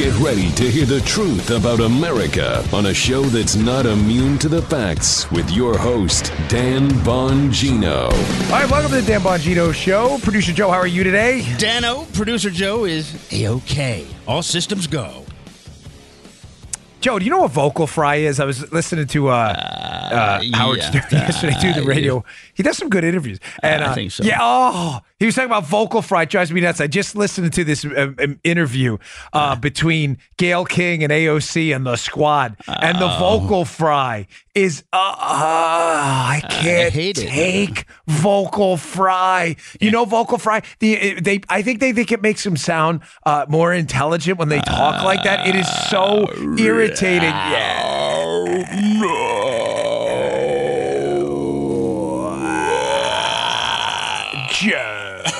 Get ready to hear the truth about America on a show that's not immune to the facts with your host, Dan Bongino. All right, welcome to the Dan Bongino Show. Producer Joe, how are you today? Dano, producer Joe is a-okay. All systems go. Joe, do you know what vocal fry is? I was listening to uh, uh, Howard yeah. Stern yesterday do the Uh, radio. He does some good interviews, and I uh, think so. Yeah, oh, he was talking about vocal fry. It drives me nuts. I just listened to this uh, um, interview uh, between Gayle King and AOC and the Squad, and the vocal fry is. Uh, uh, I can't it. take vocal fry. You know, vocal fry. The they. I think they think it makes them sound uh, more intelligent when they talk like that. It is so irritating. Joe.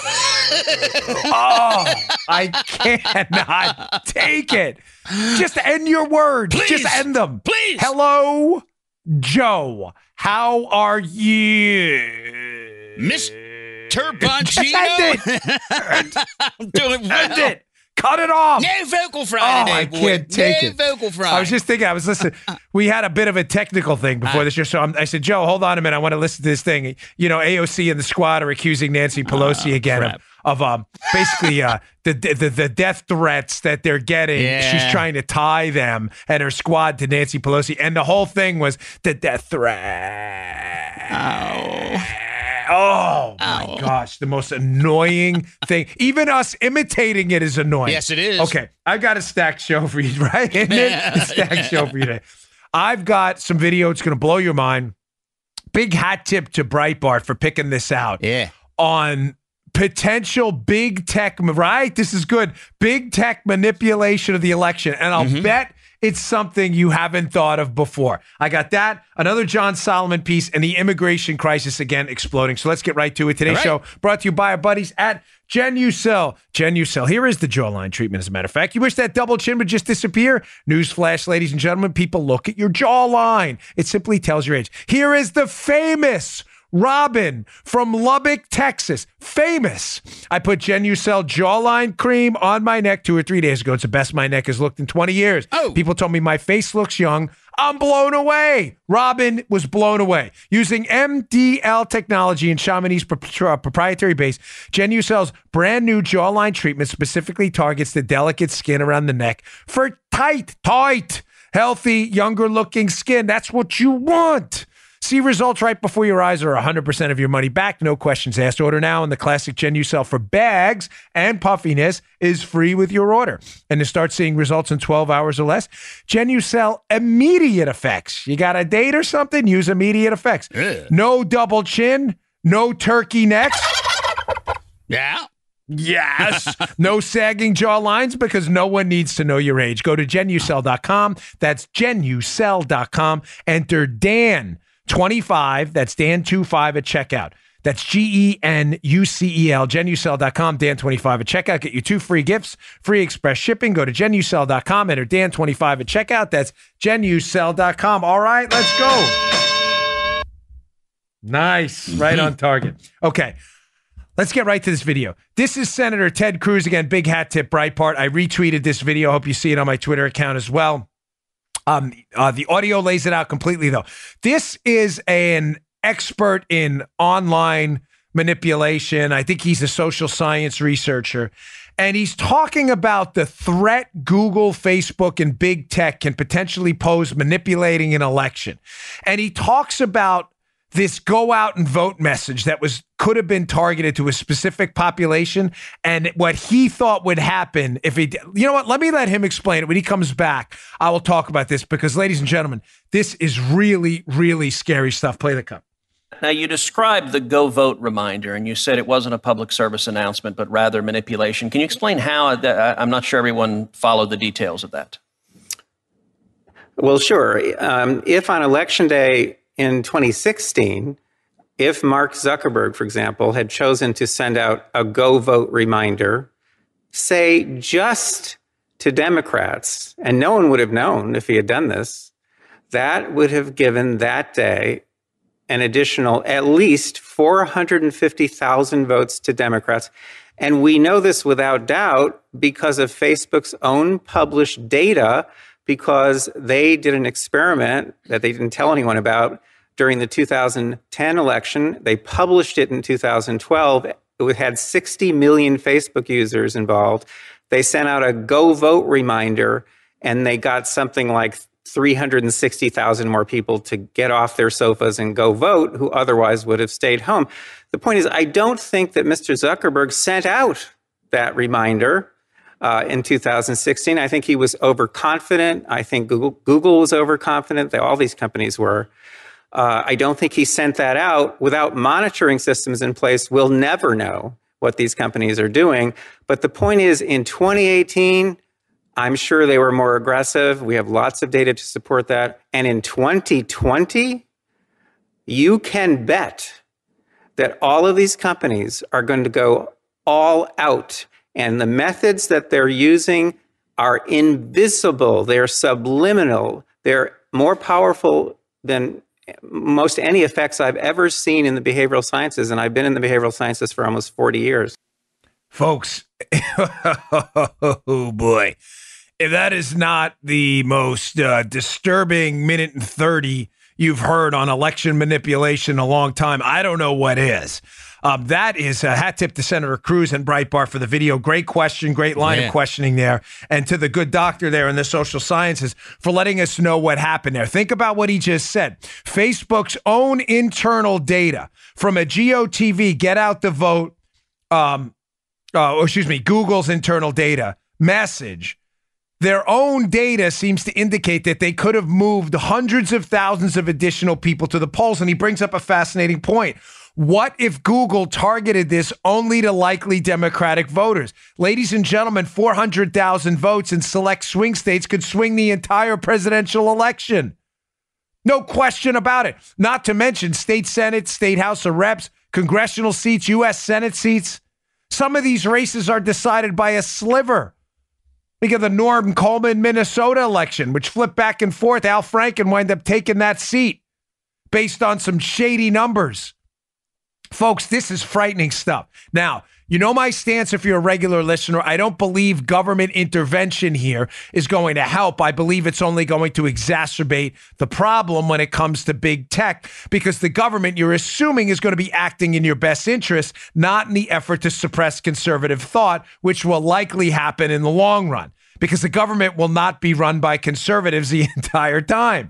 oh, I cannot take it. Just end your words. Just end them. Please. Hello, Joe. How are you? Mr. Just end Bongino. it. I'm doing well. End it. Cut it off. No vocal fry Oh, today, I boy. can't take no it. vocal fry. I was just thinking, I was listening. We had a bit of a technical thing before this show. So I'm, I said, Joe, hold on a minute. I want to listen to this thing. You know, AOC and the squad are accusing Nancy Pelosi again of, of um, basically uh, the, the the death threats that they're getting. Yeah. She's trying to tie them and her squad to Nancy Pelosi. And the whole thing was the death threat. Oh my gosh, the most annoying thing. Even us imitating it is annoying. Yes, it is. Okay, I've got a stacked show for you, right? Isn't it? A stacked show for you today. I've got some video. It's going to blow your mind. Big hat tip to Breitbart for picking this out Yeah. on potential big tech, right? This is good. Big tech manipulation of the election. And I'll Mm-hmm. bet it's something you haven't thought of before. I got that, another John Solomon piece, and the immigration crisis again exploding. So let's get right to it. Today's All show brought to you by our buddies at Genucel. Genucel. Here is the jawline treatment, as a matter of fact. You wish that double chin would just disappear? Newsflash, ladies and gentlemen, people look at your jawline. It simply tells your age. Here is the famous Robin from Lubbock, Texas. Famous. I put Genucel jawline cream on my neck two or three days ago. It's the best my neck has looked in 20 years. Oh. People told me my face looks young. I'm blown away. Robin was blown away. Using MDL technology and Chamonix's uh, proprietary base, Genucel's brand new jawline treatment specifically targets the delicate skin around the neck for tight, tight, healthy, younger looking skin. That's what you want. See results right before your eyes or 100% of your money back. No questions asked. Order now, and the classic Genucel for bags and puffiness is free with your order. And to start seeing results in 12 hours or less, Genucel immediate effects. You got a date or something? Use immediate effects. No double chin, no turkey necks. Yeah. Yes. no sagging jaw lines because no one needs to know your age. Go to genucel.com. That's genucel.com. Enter Dan25. That's Dan25 at checkout. That's G E N U C E L, genucel.com, Dan25 at checkout. Get you two free gifts, free express shipping. Go to genucel.com, enter Dan25 at checkout. That's genucel.com. All right, let's go. Nice. Mm-hmm. Right on target. Okay. Let's get right to this video. This is Senator Ted Cruz again. Big hat tip, Breitbart. I retweeted this video. Hope you see it on my Twitter account as well. Um, uh, the audio lays it out completely, though. This is an expert in online manipulation. I think he's a social science researcher. And he's talking about the threat Google, Facebook, and big tech can potentially pose manipulating an election. And he talks about this go out and vote message that was could have been targeted to a specific population and what he thought would happen if he you know what let me let him explain it when he comes back i will talk about this because ladies and gentlemen this is really really scary stuff play the cup Now, you described the go vote reminder, and you said it wasn't a public service announcement, but rather manipulation. Can you explain how? I- I'm not sure everyone followed the details of that. Well, sure. Um, if on election day in 2016, if Mark Zuckerberg, for example, had chosen to send out a go vote reminder, say just to Democrats, and no one would have known if he had done this, that would have given that day an additional at least 450,000 votes to Democrats. And we know this without doubt because of Facebook's own published data, because they did an experiment that they didn't tell anyone about during the 2010 election. They published it in 2012. It had 60 million Facebook users involved. They sent out a go vote reminder and they got something like 360,000 more people to get off their sofas and go vote who otherwise would have stayed home. The point is, I don't think that Mr. Zuckerberg sent out that reminder uh, in 2016. I think he was overconfident. I think Google, Google was overconfident. They, all these companies were. Uh, I don't think he sent that out without monitoring systems in place. We'll never know what these companies are doing. But the point is, in 2018, I'm sure they were more aggressive. We have lots of data to support that. And in 2020, you can bet that all of these companies are going to go all out. And the methods that they're using are invisible, they're subliminal, they're more powerful than most any effects I've ever seen in the behavioral sciences. And I've been in the behavioral sciences for almost 40 years. Folks, oh boy. If that is not the most uh, disturbing minute and 30 you've heard on election manipulation in a long time, I don't know what is. Um, that is a hat tip to Senator Cruz and Breitbart for the video. Great question, great line yeah. of questioning there. And to the good doctor there in the social sciences for letting us know what happened there. Think about what he just said. Facebook's own internal data from a GOTV, get out the vote, um, uh, excuse me, Google's internal data message their own data seems to indicate that they could have moved hundreds of thousands of additional people to the polls. And he brings up a fascinating point. What if Google targeted this only to likely Democratic voters? Ladies and gentlemen, 400,000 votes in select swing states could swing the entire presidential election. No question about it. Not to mention state Senate, state House of Reps, congressional seats, U.S. Senate seats. Some of these races are decided by a sliver. Think of the Norm Coleman, Minnesota election, which flipped back and forth. Al Franken wind up taking that seat based on some shady numbers. Folks, this is frightening stuff. Now, you know my stance if you're a regular listener. I don't believe government intervention here is going to help. I believe it's only going to exacerbate the problem when it comes to big tech because the government you're assuming is going to be acting in your best interest, not in the effort to suppress conservative thought, which will likely happen in the long run because the government will not be run by conservatives the entire time.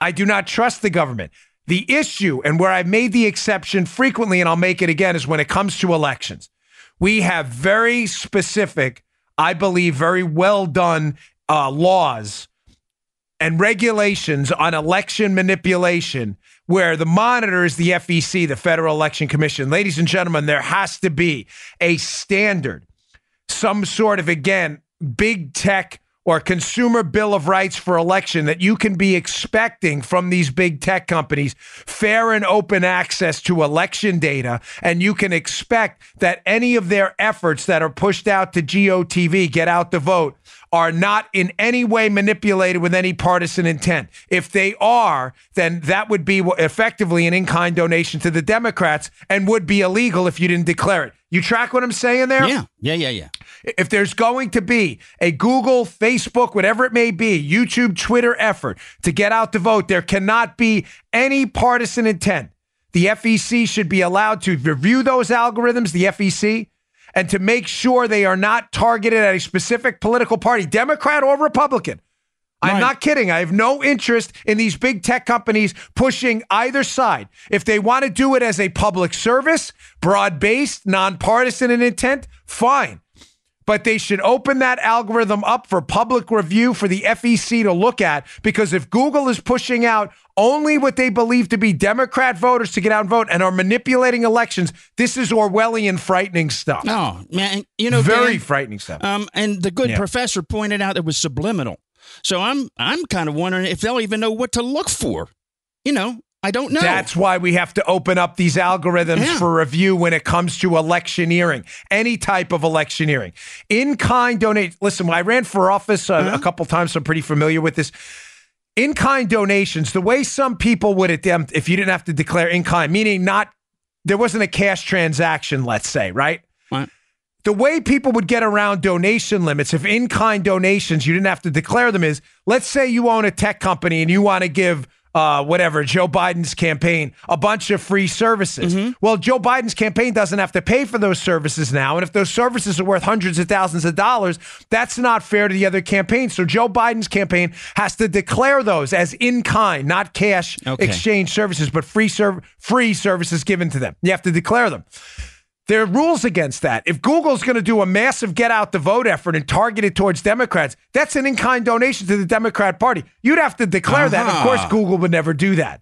I do not trust the government. The issue, and where I've made the exception frequently, and I'll make it again, is when it comes to elections. We have very specific, I believe, very well done uh, laws and regulations on election manipulation where the monitor is the FEC, the Federal Election Commission. Ladies and gentlemen, there has to be a standard, some sort of, again, big tech or consumer bill of rights for election that you can be expecting from these big tech companies fair and open access to election data and you can expect that any of their efforts that are pushed out to GOTV get out the vote are not in any way manipulated with any partisan intent. If they are, then that would be effectively an in kind donation to the Democrats and would be illegal if you didn't declare it. You track what I'm saying there? Yeah, yeah, yeah, yeah. If there's going to be a Google, Facebook, whatever it may be, YouTube, Twitter effort to get out the vote, there cannot be any partisan intent. The FEC should be allowed to review those algorithms, the FEC, and to make sure they are not targeted at a specific political party, Democrat or Republican. I'm not kidding. I have no interest in these big tech companies pushing either side. If they want to do it as a public service, broad based, nonpartisan in intent, fine. But they should open that algorithm up for public review for the FEC to look at because if Google is pushing out only what they believe to be Democrat voters to get out and vote and are manipulating elections. This is Orwellian frightening stuff. No, man, you know, very Dan, frightening stuff. Um, and the good yeah. professor pointed out it was subliminal. So I'm I'm kind of wondering if they'll even know what to look for. You know, I don't know. That's why we have to open up these algorithms yeah. for review when it comes to electioneering, any type of electioneering. In kind donate. Listen, I ran for office uh, uh-huh. a couple times, so I'm pretty familiar with this in kind donations, the way some people would attempt if you didn't have to declare in kind, meaning not there wasn't a cash transaction, let's say, right? The way people would get around donation limits, if in kind donations, you didn't have to declare them, is let's say you own a tech company and you want to give uh, whatever, Joe Biden's campaign, a bunch of free services. Mm-hmm. Well, Joe Biden's campaign doesn't have to pay for those services now. And if those services are worth hundreds of thousands of dollars, that's not fair to the other campaigns. So Joe Biden's campaign has to declare those as in kind, not cash Okay. exchange services, but free, serv- free services given to them. You have to declare them. There are rules against that. If Google's going to do a massive get out the vote effort and target it towards Democrats, that's an in kind donation to the Democrat Party. You'd have to declare that. Of Uh-huh. course, Google would never do that.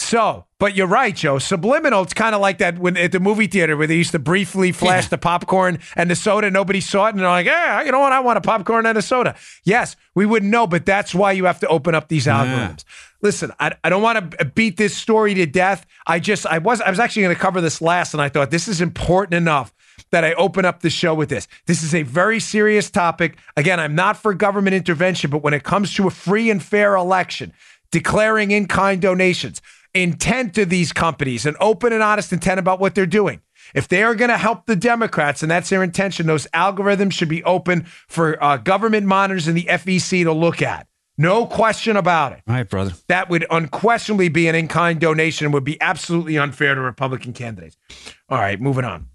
So, but you're right, Joe. Subliminal, it's kind of like that when at the movie theater where they used to briefly flash Yeah. the popcorn and the soda, nobody saw it, and they're like, yeah, you know what? I want a popcorn and a soda. Yes, we wouldn't know, but that's why you have to open up these algorithms. Listen, I, I don't want to beat this story to death. I just I was I was actually going to cover this last, and I thought this is important enough that I open up the show with this. This is a very serious topic. Again, I'm not for government intervention, but when it comes to a free and fair election, declaring in kind donations, intent to these companies, an open and honest intent about what they're doing. If they are going to help the Democrats, and that's their intention, those algorithms should be open for uh, government monitors and the FEC to look at. No question about it. All right, brother. That would unquestionably be an in kind donation and would be absolutely unfair to Republican candidates. All right, moving on.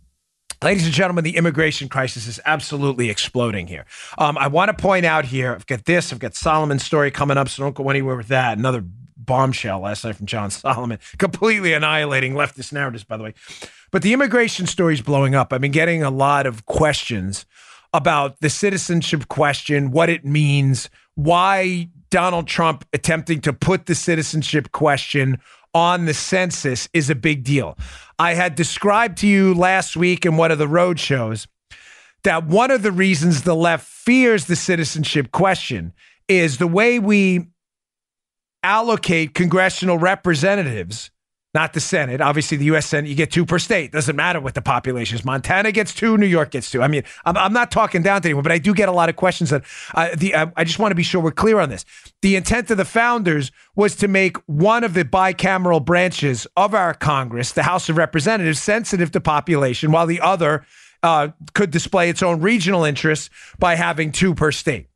Ladies and gentlemen, the immigration crisis is absolutely exploding here. Um, I want to point out here, I've got this, I've got Solomon's story coming up, so don't go anywhere with that. Another bombshell last night from John Solomon, completely annihilating leftist narratives, by the way. But the immigration story is blowing up. I've been getting a lot of questions about the citizenship question, what it means, why Donald Trump attempting to put the citizenship question on the census is a big deal. I had described to you last week in one of the road shows that one of the reasons the left fears the citizenship question is the way we allocate congressional representatives, not the Senate. Obviously, the U.S. Senate, you get two per state. Doesn't matter what the population is. Montana gets two, New York gets two. I mean, I'm, I'm not talking down to anyone, but I do get a lot of questions that uh, the. Uh, I just want to be sure we're clear on this. The intent of the founders was to make one of the bicameral branches of our Congress, the House of Representatives, sensitive to population, while the other uh, could display its own regional interests by having two per state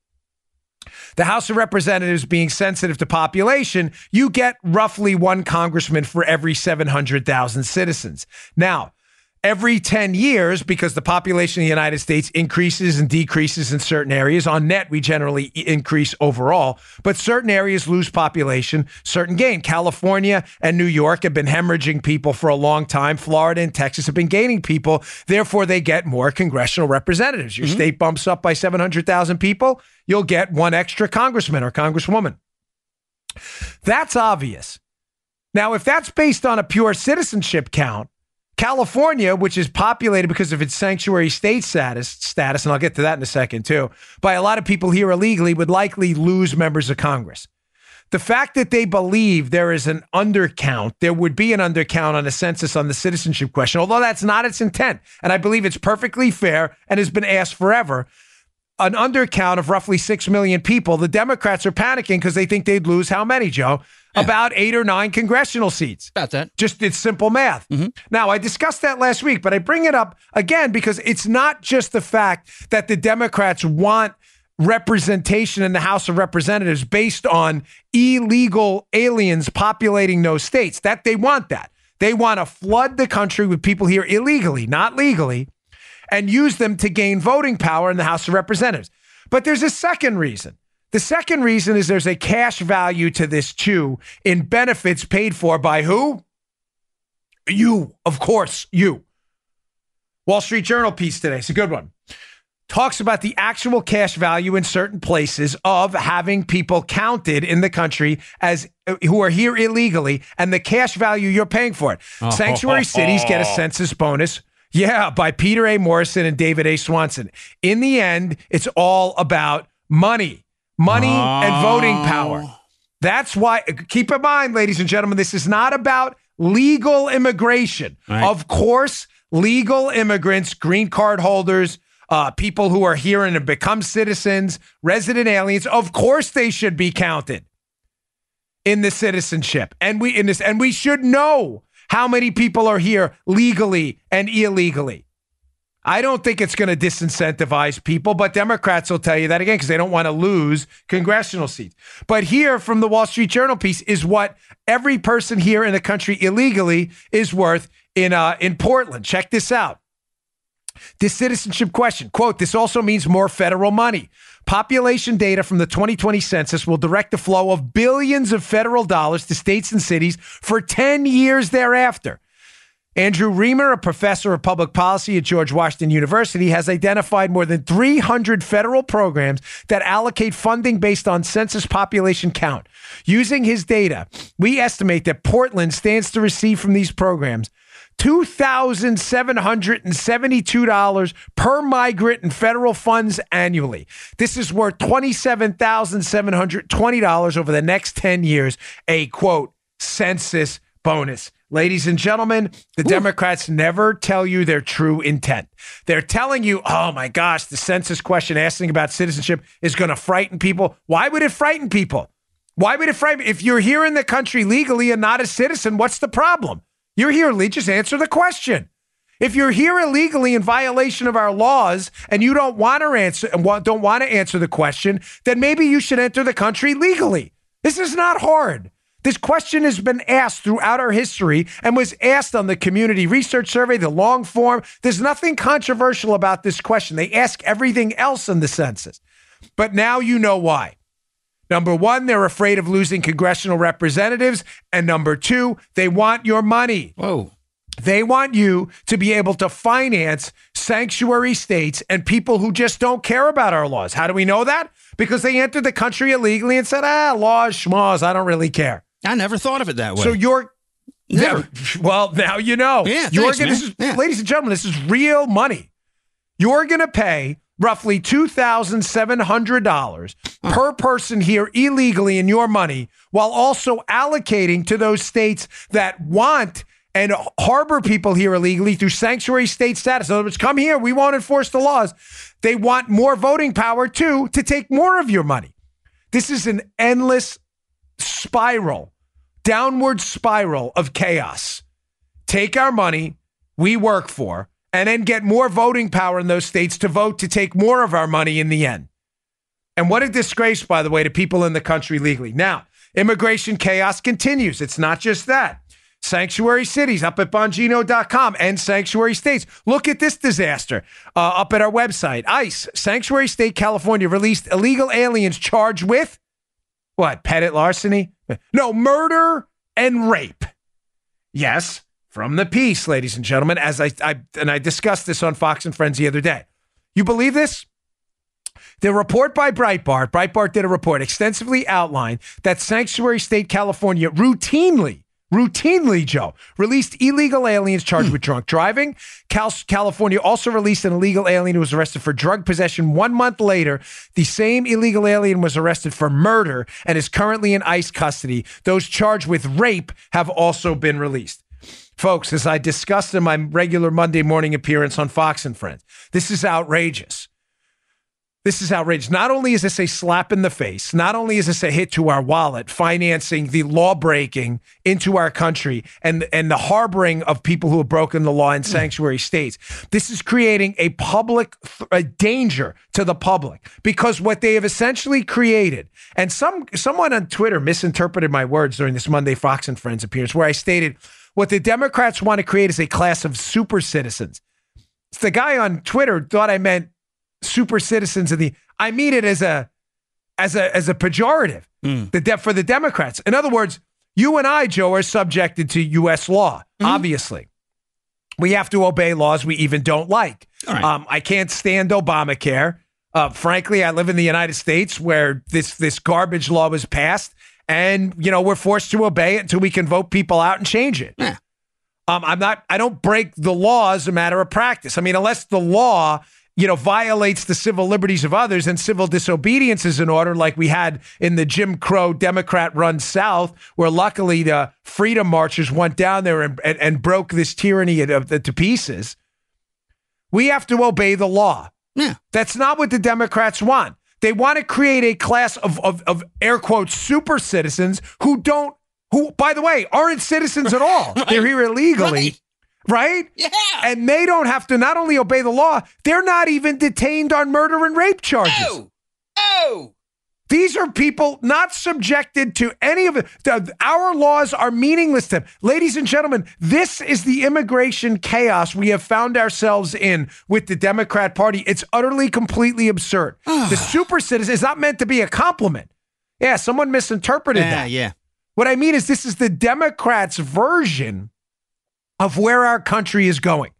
the House of Representatives being sensitive to population, you get roughly one congressman for every 700,000 citizens. Now, every 10 years, because the population of the United States increases and decreases in certain areas, on net, we generally increase overall, but certain areas lose population, certain gain. California and New York have been hemorrhaging people for a long time. Florida and Texas have been gaining people. Therefore, they get more congressional representatives. Your mm-hmm. state bumps up by 700,000 people, you'll get one extra congressman or congresswoman. That's obvious. Now, if that's based on a pure citizenship count, California, which is populated because of its sanctuary state status, status, and I'll get to that in a second too, by a lot of people here illegally, would likely lose members of Congress. The fact that they believe there is an undercount, there would be an undercount on a census on the citizenship question, although that's not its intent. And I believe it's perfectly fair and has been asked forever. An undercount of roughly 6 million people. The Democrats are panicking because they think they'd lose how many, Joe? About eight or nine congressional seats. About that. Just it's simple math. Mm-hmm. Now, I discussed that last week, but I bring it up again because it's not just the fact that the Democrats want representation in the House of Representatives based on illegal aliens populating those states. That they want that. They want to flood the country with people here illegally, not legally, and use them to gain voting power in the House of Representatives. But there's a second reason. The second reason is there's a cash value to this too in benefits paid for by who? You, of course, you. Wall Street Journal piece today. It's a good one. Talks about the actual cash value in certain places of having people counted in the country as uh, who are here illegally and the cash value you're paying for it. Sanctuary cities get a census bonus. Yeah, by Peter A. Morrison and David A. Swanson. In the end, it's all about money, money and voting power. That's why, keep in mind, ladies and gentlemen, this is not about legal immigration. Right. Of course, legal immigrants, green card holders, uh, people who are here and have become citizens, resident aliens, of course they should be counted in the citizenship. And we in this and we should know how many people are here legally and illegally. I don't think it's going to disincentivize people, but Democrats will tell you that again because they don't want to lose congressional seats. But here from the Wall Street Journal piece is what every person here in the country illegally is worth in uh, in Portland. Check this out. This citizenship question, quote, this also means more federal money. Population data from the 2020 census will direct the flow of billions of federal dollars to states and cities for 10 years thereafter. Andrew Reamer, a professor of public policy at George Washington University, has identified more than 300 federal programs that allocate funding based on census population count. Using his data, we estimate that Portland stands to receive from these programs $2,772 per migrant in federal funds annually. This is worth $27,720 over the next 10 years, a quote, census bonus. Ladies and gentlemen, the Ooh. Democrats never tell you their true intent. They're telling you, oh my gosh, the census question asking about citizenship is going to frighten people. Why would it frighten people? Why would it frighten? If you're here in the country legally and not a citizen, what's the problem? You're here, Lee. Just answer the question. If you're here illegally in violation of our laws and you don't want to answer and don't want to answer the question, then maybe you should enter the country legally. This is not hard. This question has been asked throughout our history and was asked on the community research survey, the long form. There's nothing controversial about this question. They ask everything else in the census. But now you know why. Number one, they're afraid of losing congressional representatives. And number two, they want your money. Whoa. They want you to be able to finance sanctuary states and people who just don't care about our laws. How do we know that? Because they entered the country illegally and said, ah, laws, schmaws, I don't really care. I never thought of it that way. So you're Never. well, now you know. Yeah, you're thanks, gonna, is, Yeah. ladies and gentlemen, this is real money. You're going to pay roughly $2,700 per person here illegally in your money while also allocating to those states that want and harbor people here illegally through sanctuary state status. In other words, come here, we won't enforce the laws. They want more voting power too to take more of your money. This is an endless spiral, downward spiral of chaos. Take our money we work for and then get more voting power in those states to vote to take more of our money in the end. And what a disgrace, by the way, to people in the country legally. Now, immigration chaos continues. It's not just that. Sanctuary cities up at Bongino.com and sanctuary states. Look at this disaster uh, up at our website. ICE, Sanctuary State, California, released illegal aliens charged with what? petty larceny? No, murder and rape. Yes, from the piece, ladies and gentlemen, as I, I and I discussed this on Fox and Friends the other day. You believe this? The report by Breitbart, Breitbart did a report extensively outlined that Sanctuary State California routinely, routinely, Joe, released illegal aliens charged hmm. with drunk driving. Cal- California also released an illegal alien who was arrested for drug possession. One month later, the same illegal alien was arrested for murder and is currently in ICE custody. Those charged with rape have also been released. Folks, as I discussed in my regular Monday morning appearance on Fox and Friends, this is outrageous. This is outrageous. Not only is this a slap in the face, not only is this a hit to our wallet, financing the law breaking into our country and, and the harboring of people who have broken the law in mm. sanctuary states, this is creating a public a danger to the public because what they have essentially created, and some someone on Twitter misinterpreted my words during this Monday Fox and Friends appearance, where I stated what the Democrats want to create is a class of super citizens. The guy on Twitter thought I meant super citizens of the I mean it as a as a as a pejorative Mm. the de- for the Democrats. In other words, you and I, Joe, are subjected to U.S. law. Obviously, we have to obey laws we even don't like. Right. Um, I can't stand Obamacare. Uh, frankly, I live in the United States where this this garbage law was passed, and you know we're forced to obey it until we can vote people out and change it. Yeah. Um, I'm not. I don't break the law as a matter of practice. I mean, unless the law, you know, violates the civil liberties of others and civil disobedience is in order, like we had in the Jim Crow Democrat-run South, where luckily the freedom marchers went down there and and, and broke this tyranny to, to pieces. We have to obey the law. Yeah. That's not what the Democrats want. They want to create a class of, of, of air quotes super citizens who don't, who, by the way, aren't citizens at all. They're here illegally. Right. Right? Yeah. And they don't have to not only obey the law, they're not even detained on murder and rape charges. Oh. Oh. These are people not subjected to any of it. The- Our laws are meaningless to them. Ladies and gentlemen, this is the immigration chaos we have found ourselves in with the Democrat Party. It's utterly, completely absurd. the super citizen is not meant to be a compliment. Yeah, someone misinterpreted Yeah, that. yeah. What I mean is, this is the Democrats' version of where our country is going.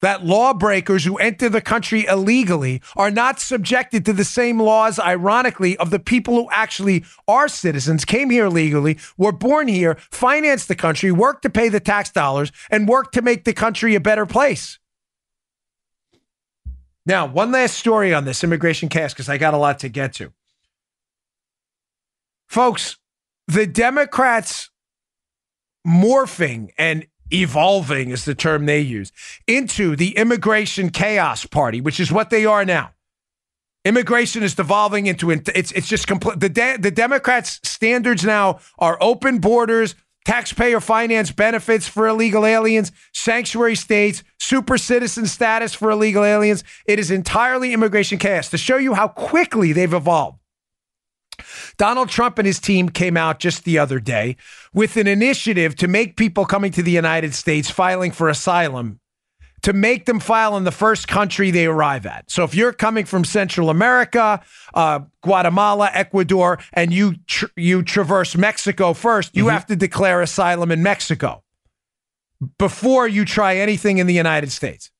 That lawbreakers who enter the country illegally are not subjected to the same laws, ironically, of the people who actually are citizens, came here legally, were born here, financed the country, worked to pay the tax dollars, and worked to make the country a better place. Now, one last story on this immigration cast, because I got a lot to get to. Folks, the Democrats morphing and evolving is the term they use into the immigration chaos party, which is what they are now. Immigration is devolving into it's it's just complete. The de- the Democrats' standards now are open borders, taxpayer finance benefits for illegal aliens, sanctuary states, super citizen status for illegal aliens. It is entirely immigration chaos. To show you how quickly they've evolved. Donald Trump and his team came out just the other day with an initiative to make people coming to the United States filing for asylum to make them file in the first country they arrive at. So if you're coming from Central America, uh, Guatemala, Ecuador, and you tr- you traverse Mexico first, you have to declare asylum in Mexico before you try anything in the United States.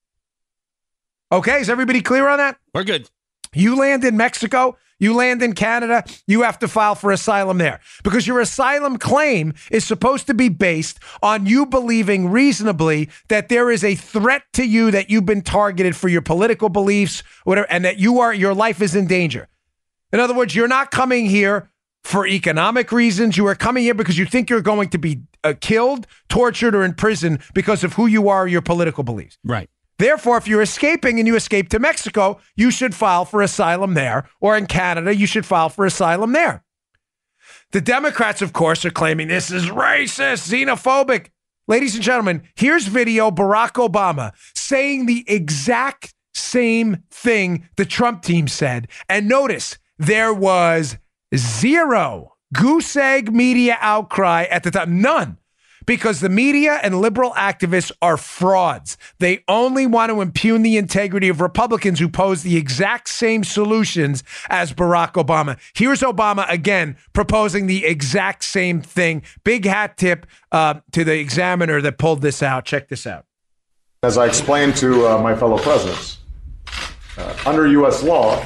Okay, is everybody clear on that? We're good. You land in Mexico, you land in Canada, you have to file for asylum there because your asylum claim is supposed to be based on you believing reasonably that there is a threat to you that you've been targeted for your political beliefs, whatever, and that you are your life is in danger. In other words, you're not coming here for economic reasons. You are coming here because you think you're going to be uh, killed, tortured, or in prison because of who you are or your political beliefs. Right. Therefore, if you're escaping and you escape to Mexico, you should file for asylum there. Or in Canada, you should file for asylum there. The Democrats, of course, are claiming this is racist, xenophobic. Ladies and gentlemen, here's video Barack Obama saying the exact same thing the Trump team said. And notice there was zero goose egg media outcry at the time. None because the media and liberal activists are frauds. They only want to impugn the integrity of Republicans who pose the exact same solutions as Barack Obama. Here's Obama again proposing the exact same thing. Big hat tip uh, to the examiner that pulled this out. Check this out. As I explained to uh, my fellow presidents, uh, under U.S. law,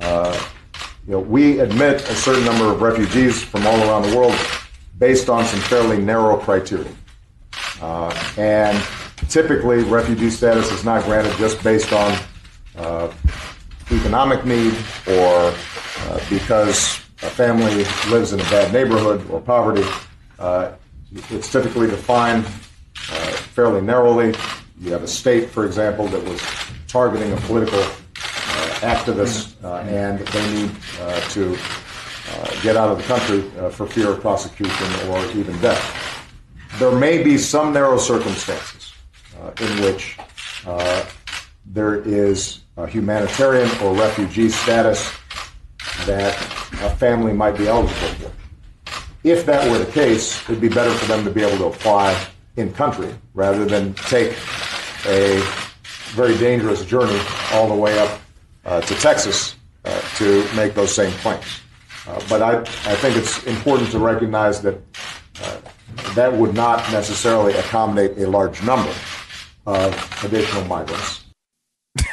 uh, you know, we admit a certain number of refugees from all around the world based on some fairly narrow criteria. Uh, and typically, refugee status is not granted just based on uh, economic need or uh, because a family lives in a bad neighborhood or poverty. Uh, it's typically defined uh, fairly narrowly. You have a state, for example, that was targeting a political uh, activist, and they need to get out of the country uh, for fear of prosecution or even death. There may be some narrow circumstances uh, in which uh, there is a humanitarian or refugee status that a family might be eligible for. If that were the case, it'd be better for them to be able to apply in country rather than take a very dangerous journey all the way up uh, to Texas uh, to make those same claims. Uh, but I, I think it's important to recognize that uh, that would not necessarily accommodate a large number of additional migrants. Do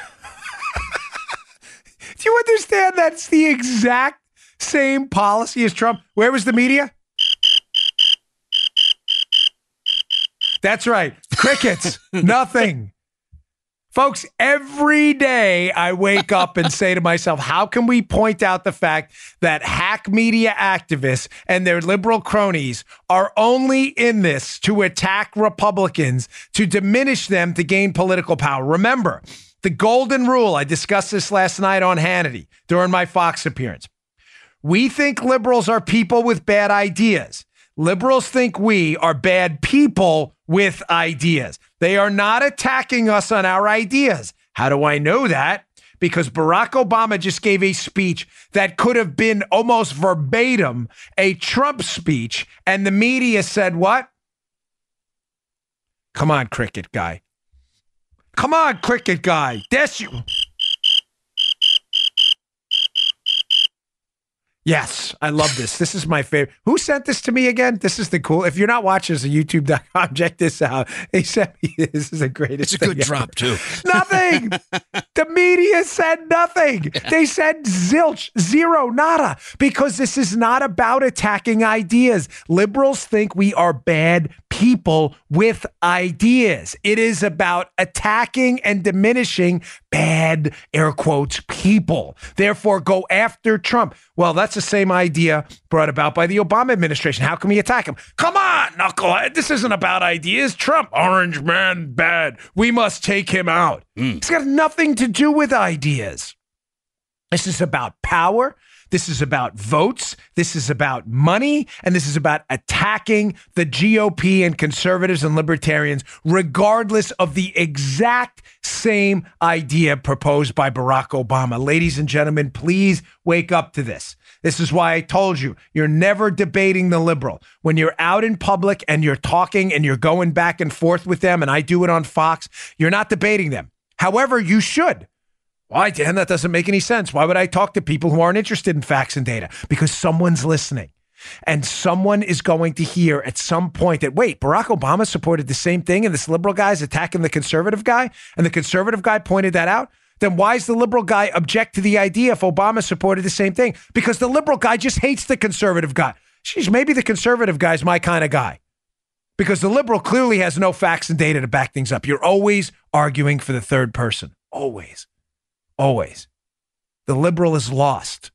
you understand that's the exact same policy as Trump? Where was the media? That's right. Crickets. Nothing. Folks, every day I wake up and say to myself, how can we point out the fact that hack media activists and their liberal cronies are only in this to attack Republicans, to diminish them, to gain political power? Remember, the golden rule, I discussed this last night on Hannity during my Fox appearance. We think liberals are people with bad ideas. Liberals think we are bad people with ideas. They are not attacking us on our ideas. How do I know that? Because Barack Obama just gave a speech that could have been almost verbatim a Trump speech, and the media said, What? Come on, cricket guy. Come on, cricket guy. That's you. Yes, I love this. This is my favorite. Who sent this to me again? This is the cool. If you're not watching this on YouTube.com, check this out. He sent me this is the greatest. It's a good thing drop, too. Nothing. the media said nothing. They said zilch, zero, nada, because this is not about attacking ideas. Liberals think we are bad people with ideas. It is about attacking and diminishing bad, air quotes, people. Therefore, go after Trump. Well, that's the same idea brought about by the Obama administration. How can we attack him? Come on, knucklehead. This isn't about ideas. Trump, orange man, bad. We must take him out. Hmm. It's got nothing to do with ideas. This is about power. This is about votes. This is about money. And this is about attacking the GOP and conservatives and libertarians, regardless of the exact same idea proposed by Barack Obama. Ladies and gentlemen, please wake up to this. This is why I told you you're never debating the liberal. When you're out in public and you're talking and you're going back and forth with them, and I do it on Fox, you're not debating them. However, you should. Why, Dan? That doesn't make any sense. Why would I talk to people who aren't interested in facts and data? Because someone's listening. And someone is going to hear at some point that, wait, Barack Obama supported the same thing and this liberal guy is attacking the conservative guy, and the conservative guy pointed that out. Then why is the liberal guy object to the idea if Obama supported the same thing? Because the liberal guy just hates the conservative guy. Sheesh, maybe the conservative guy's my kind of guy. Because the liberal clearly has no facts and data to back things up. You're always arguing for the third person. Always. Always. The liberal is lost.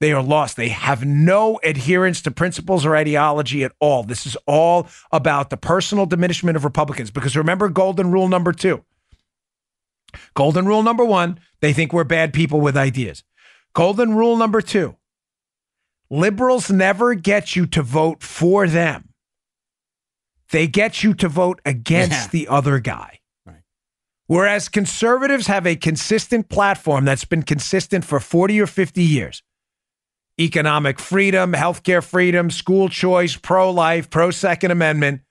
They are lost. They have no adherence to principles or ideology at all. This is all about the personal diminishment of Republicans. Because remember golden rule number two. Golden rule number one, they think we're bad people with ideas. Golden rule number two, liberals never get you to vote for them. They get you to vote against Yeah. the other guy. Whereas conservatives have a consistent platform that's been consistent for 40 or 50 years economic freedom, healthcare freedom, school choice, pro life, pro Second Amendment.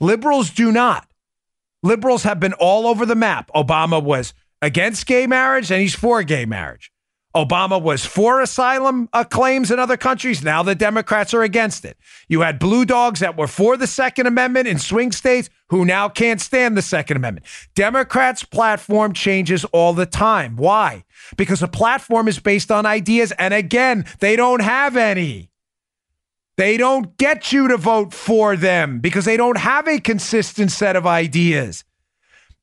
Liberals do not. Liberals have been all over the map. Obama was against gay marriage and he's for gay marriage. Obama was for asylum uh, claims in other countries. Now the Democrats are against it. You had blue dogs that were for the Second Amendment in swing states who now can't stand the Second Amendment. Democrats' platform changes all the time. Why? Because a platform is based on ideas. And again, they don't have any. They don't get you to vote for them because they don't have a consistent set of ideas.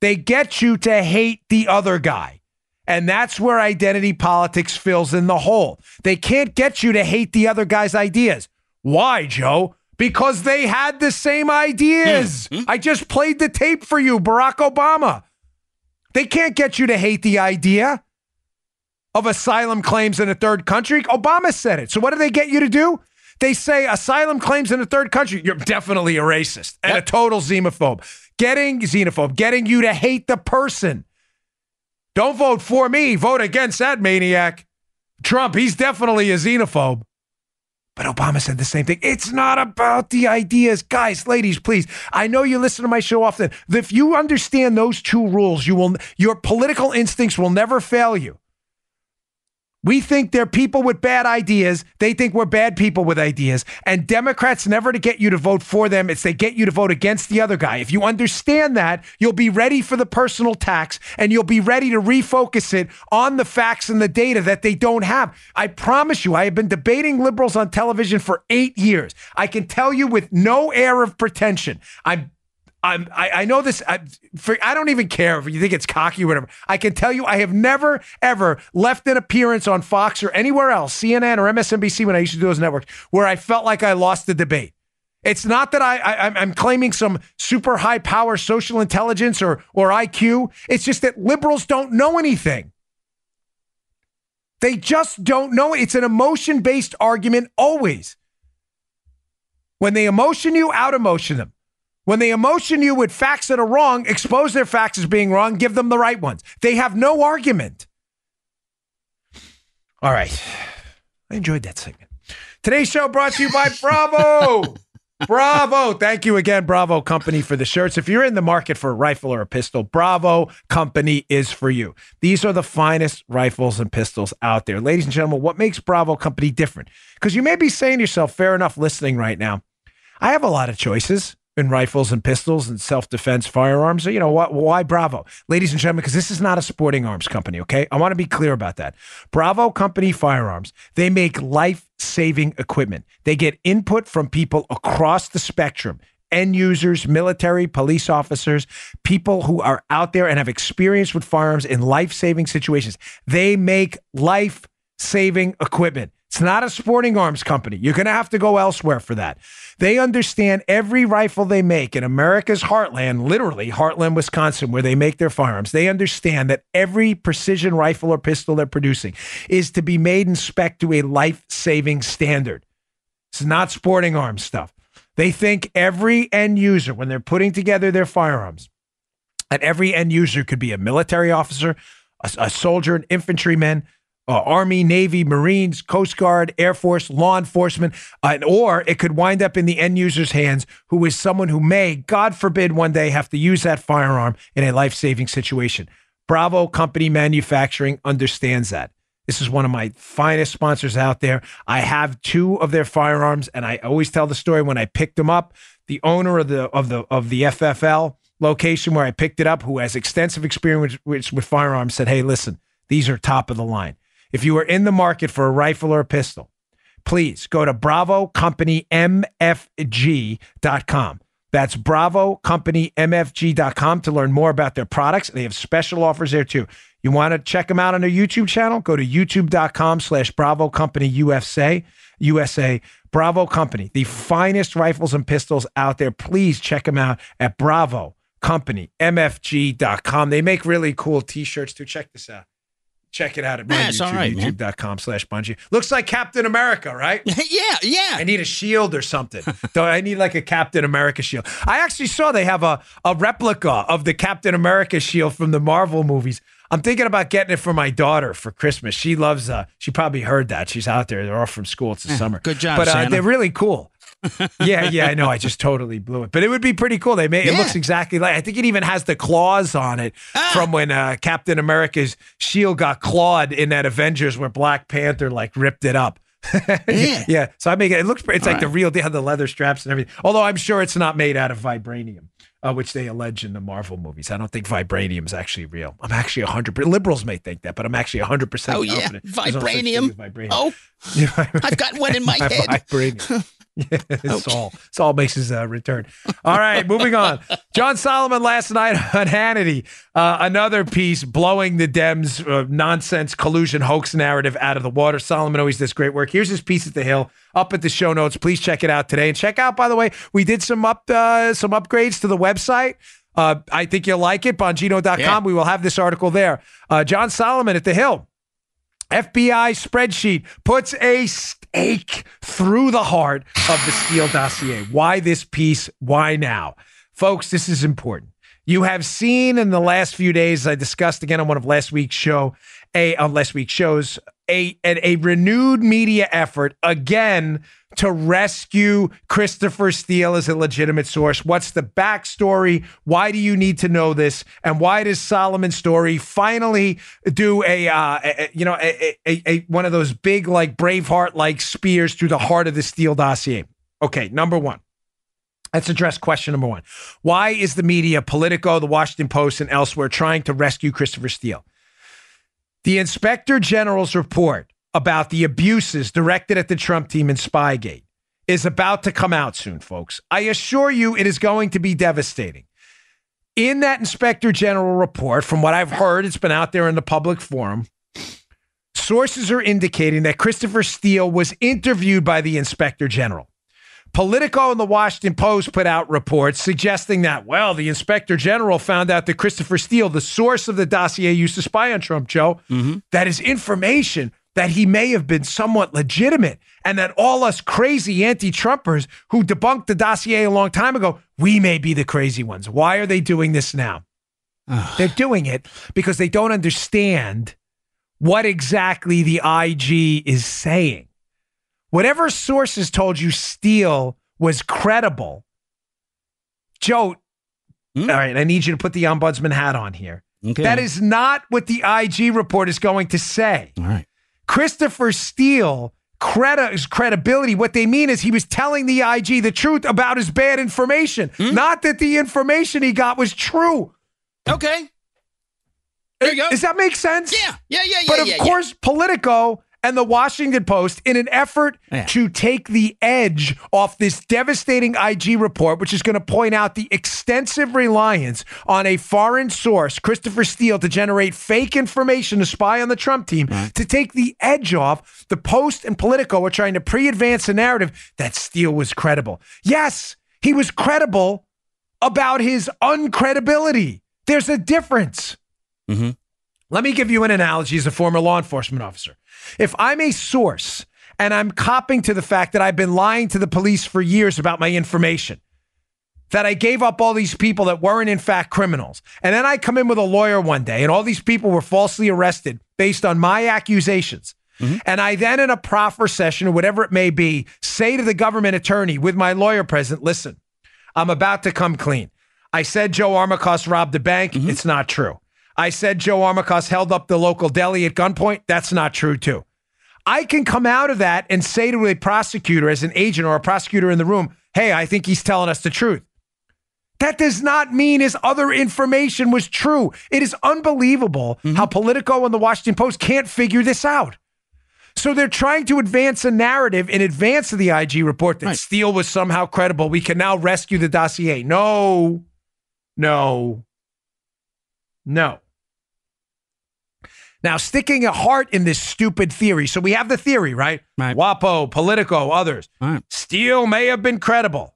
They get you to hate the other guy. And that's where identity politics fills in the hole. They can't get you to hate the other guy's ideas. Why, Joe? Because they had the same ideas. Hmm. Hmm. I just played the tape for you, Barack Obama. They can't get you to hate the idea of asylum claims in a third country. Obama said it. So what do they get you to do? They say asylum claims in a third country. You're definitely a racist and a total xenophobe. Getting xenophobe, getting you to hate the person. Don't vote for me. Vote against that maniac. Trump, he's definitely a xenophobe. But Obama said the same thing. It's not about the ideas. Guys, ladies, please. I know you listen to my show often. If you understand those two rules, you will your political instincts will never fail you. We think they're people with bad ideas. They think we're bad people with ideas. And Democrats never to get you to vote for them. It's they get you to vote against the other guy. If you understand that, you'll be ready for the personal tax and you'll be ready to refocus it on the facts and the data that they don't have. I promise you, I have been debating liberals on television for eight years. I can tell you with no air of pretension. I'm I'm, I, I know this. I, for, I don't even care if you think it's cocky or whatever. I can tell you, I have never, ever left an appearance on Fox or anywhere else, CNN or MSNBC, when I used to do those networks, where I felt like I lost the debate. It's not that I, I I'm claiming some super high power social intelligence or or IQ. It's just that liberals don't know anything. They just don't know. It's an emotion based argument always. When they emotion you, out emotion them. When they emotion you with facts that are wrong, expose their facts as being wrong, give them the right ones. They have no argument. All right. I enjoyed that segment. Today's show brought to you by Bravo. Bravo. Thank you again, Bravo Company, for the shirts. If you're in the market for a rifle or a pistol, Bravo Company is for you. These are the finest rifles and pistols out there. Ladies and gentlemen, what makes Bravo Company different? Because you may be saying to yourself, fair enough, listening right now, I have a lot of choices in rifles and pistols and self defense firearms. You know, what, why Bravo? Ladies and gentlemen, because this is not a sporting arms company, okay? I want to be clear about that. Bravo Company Firearms, they make life saving equipment. They get input from people across the spectrum. End users, military, police officers, people who are out there and have experience with firearms in life saving situations. They make life saving equipment. It's not a sporting arms company. You're going to have to go elsewhere for that. They understand every rifle they make in America's heartland, literally Hartland, Wisconsin, where they make their firearms. They understand that every precision rifle or pistol they're producing is to be made and spec to a life saving standard. It's not sporting arms stuff. They think every end user, when they're putting together their firearms, and every end user could be a military officer, a, a soldier, an infantryman, uh, Army, Navy, Marines, Coast Guard, Air Force, law enforcement, uh, or it could wind up in the end user's hands, who is someone who may, God forbid, one day have to use that firearm in a life saving situation. Bravo Company Manufacturing understands that. This is one of my finest sponsors out there. I have two of their firearms, and I always tell the story when I picked them up. The owner of the of the of the FFL location where I picked it up, who has extensive experience with, with firearms, said, "Hey, listen, these are top of the line." If you are in the market for a rifle or a pistol, please go to bravocompanymfg.com. That's bravocompanymfg.com to learn more about their products. They have special offers there too. You want to check them out on their YouTube channel? Go to youtube.com slash Bravo Company USA. USA. Bravo Company, the finest rifles and pistols out there. Please check them out at Bravo Company, MFG.com. They make really cool t-shirts too. Check this out. Check it out at my Yeah, YouTube, right, youtube.com slash Bongino. Looks like Captain America, right? yeah, yeah. I need a shield or something. so I need like a Captain America shield. I actually saw they have a, a replica of the Captain America shield from the Marvel movies. I'm thinking about getting it for my daughter for Christmas. She loves uh she probably heard that. She's out there. They're off from school. It's the summer. good job, But uh, they're really cool. Yeah, yeah, I know. I just totally blew it. But it would be pretty cool. They made it looks exactly like I think it even has the claws on it Ah. from when uh, Captain America's shield got clawed in that Avengers where Black Panther like ripped it up. Yeah. yeah. So I make it. It looks. It's like the real. They have the leather straps and everything. Although I'm sure it's not made out of vibranium, uh, which they allege in the Marvel movies. I don't think vibranium is actually real. I'm actually hundred. Liberals may think that, but I'm actually hundred percent. Oh, yeah. no Vibranium. as vibranium. Oh, I've got one in my My head. vibranium. Yeah, Saul. Saul makes his uh, return. All right, moving on. John Solomon last night on Hannity, uh, another piece blowing the Dems uh, nonsense collusion hoax narrative out of the water. Solomon always does great work. Here's his piece at the Hill up at the show notes. Please check it out today and check out. By the way, we did some up uh, some upgrades to the website. Uh, I think you'll like it. Bongino.com. Yeah. We will have this article there. Uh, John Solomon at the Hill. FBI spreadsheet puts a stake through the heart of the Steele dossier. Why this piece? Why now? Folks, this is important. You have seen in the last few days, I discussed again on one of last week's show, a last week's shows, a, a, a renewed media effort again to rescue Christopher Steele as a legitimate source. What's the backstory? Why do you need to know this? And why does Solomon Story finally do a, uh, a- you know, a, a, a, one of those big like Braveheart like spears through the heart of the Steele dossier? Okay, number one. Let's address question number one. Why is the media, Politico, the Washington Post, and elsewhere trying to rescue Christopher Steele? The inspector general's report about the abuses directed at the Trump team in Spygate is about to come out soon, folks. I assure you it is going to be devastating. In that inspector general report, from what I've heard, it's been out there in the public forum. Sources are indicating that Christopher Steele was interviewed by the inspector general. Politico and the Washington Post put out reports suggesting that, well, the inspector general found out that Christopher Steele, the source of the dossier used to spy on Trump, Joe, mm-hmm. that is information that he may have been somewhat legitimate and that all us crazy anti Trumpers who debunked the dossier a long time ago, we may be the crazy ones. Why are they doing this now? They're doing it because they don't understand what exactly the IG is saying. Whatever sources told you Steele was credible, Joe, Hmm? all right, I need you to put the ombudsman hat on here. Okay. That is not what the IG report is going to say. all right. Christopher Steele credi- credibility. What they mean is he was telling the IG the truth about his bad information, Hmm? not that the information he got was true. Okay. There you go. Does that make sense? Yeah. Yeah. Yeah. Yeah. But of yeah, yeah. course, Politico and the Washington Post, in an effort Yeah. to take the edge off this devastating IG report, which is going to point out the extensive reliance on a foreign source, Christopher Steele, to generate fake information to spy on the Trump team, to take the edge off, the Post and Politico are trying to pre advance a narrative that Steele was credible. Yes, he was credible about his uncredibility. There's a difference. Mm-hmm. Let me give you an analogy as a former law enforcement officer. If I'm a source and I'm copping to the fact that I've been lying to the police for years about my information, that I gave up all these people that weren't in fact criminals, and then I come in with a lawyer one day and all these people were falsely arrested based on my accusations. Mm-hmm. And I then, in a proffer session or whatever it may be, say to the government attorney with my lawyer present, listen, I'm about to come clean. I said Joe Armacost robbed a bank. Mm-hmm. It's not true. I said Joe Armacost held up the local deli at gunpoint. That's not true, too. I can come out of that and say to a prosecutor, as an agent or a prosecutor in the room, hey, I think he's telling us the truth. That does not mean his other information was true. It is unbelievable mm-hmm. how Politico and the Washington Post can't figure this out. So they're trying to advance a narrative in advance of the IG report that Right. Steele was somehow credible. We can now rescue the dossier. No, no, no. Now, sticking a heart in this stupid theory. So we have the theory, right? Right. WAPO, Politico, others. Right. Steele may have been credible.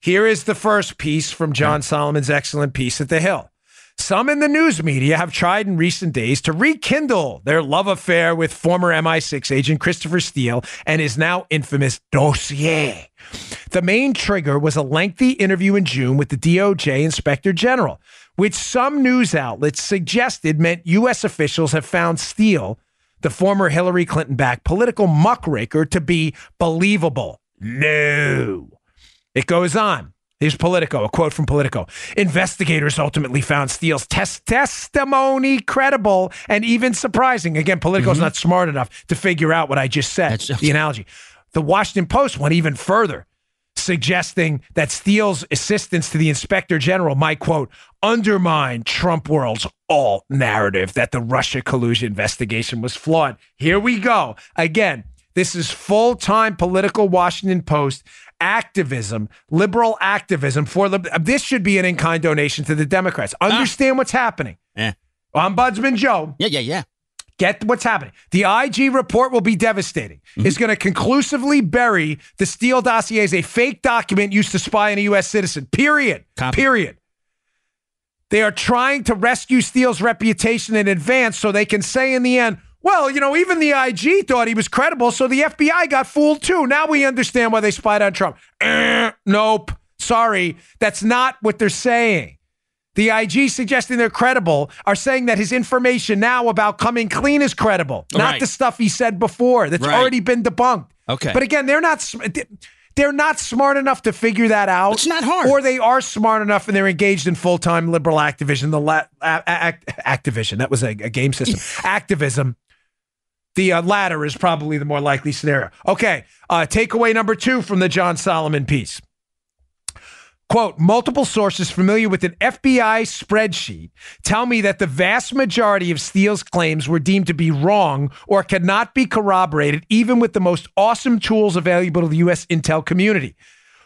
Here is the first piece from John Solomon's excellent piece at The Hill. Some in the news media have tried in recent days to rekindle their love affair with former MI6 agent Christopher Steele and his now infamous dossier. The main trigger was a lengthy interview in June with the DOJ Inspector General, which some news outlets suggested meant U.S. officials have found Steele, the former Hillary Clinton backed political muckraker, to be believable. No. It goes on. Here's Politico, a quote from Politico. Investigators ultimately found Steele's tes- testimony credible and even surprising. Again, Politico's mm-hmm. not smart enough to figure out what I just said, That's- the analogy. The Washington Post went even further, suggesting that Steele's assistance to the inspector general might, quote, undermine Trump world's all narrative that the Russia collusion investigation was flawed. Here we go. Again, this is full time political Washington Post activism, liberal activism for lib- this should be an in kind donation to the Democrats. Understand what's happening. Eh. Ombudsman Joe, Yeah. Yeah. Yeah. Get what's happening. The IG report will be devastating. It's going to conclusively bury the Steele dossier as a fake document used to spy on a U.S. citizen. Period. Copy. Period. They are trying to rescue Steele's reputation in advance so they can say in the end, well, you know, even the IG thought he was credible, so the FBI got fooled too. Now we understand why they spied on Trump. Eh, nope. Sorry. That's not what they're saying. The IG suggesting they're credible are saying that his information now about coming clean is credible, not Right. the stuff he said before that's Right. already been debunked. Okay. But again, they're not. They're not smart enough to figure that out. It's not hard. Or they are smart enough and they're engaged in full-time liberal activism, the la- a- act- Activision. That was a, a game system. Activism. The uh, latter is probably the more likely scenario. Okay, uh, takeaway number two from the John Solomon piece. Quote, multiple sources familiar with an FBI spreadsheet tell me that the vast majority of Steele's claims were deemed to be wrong or cannot be corroborated, even with the most awesome tools available to the U.S. intel community.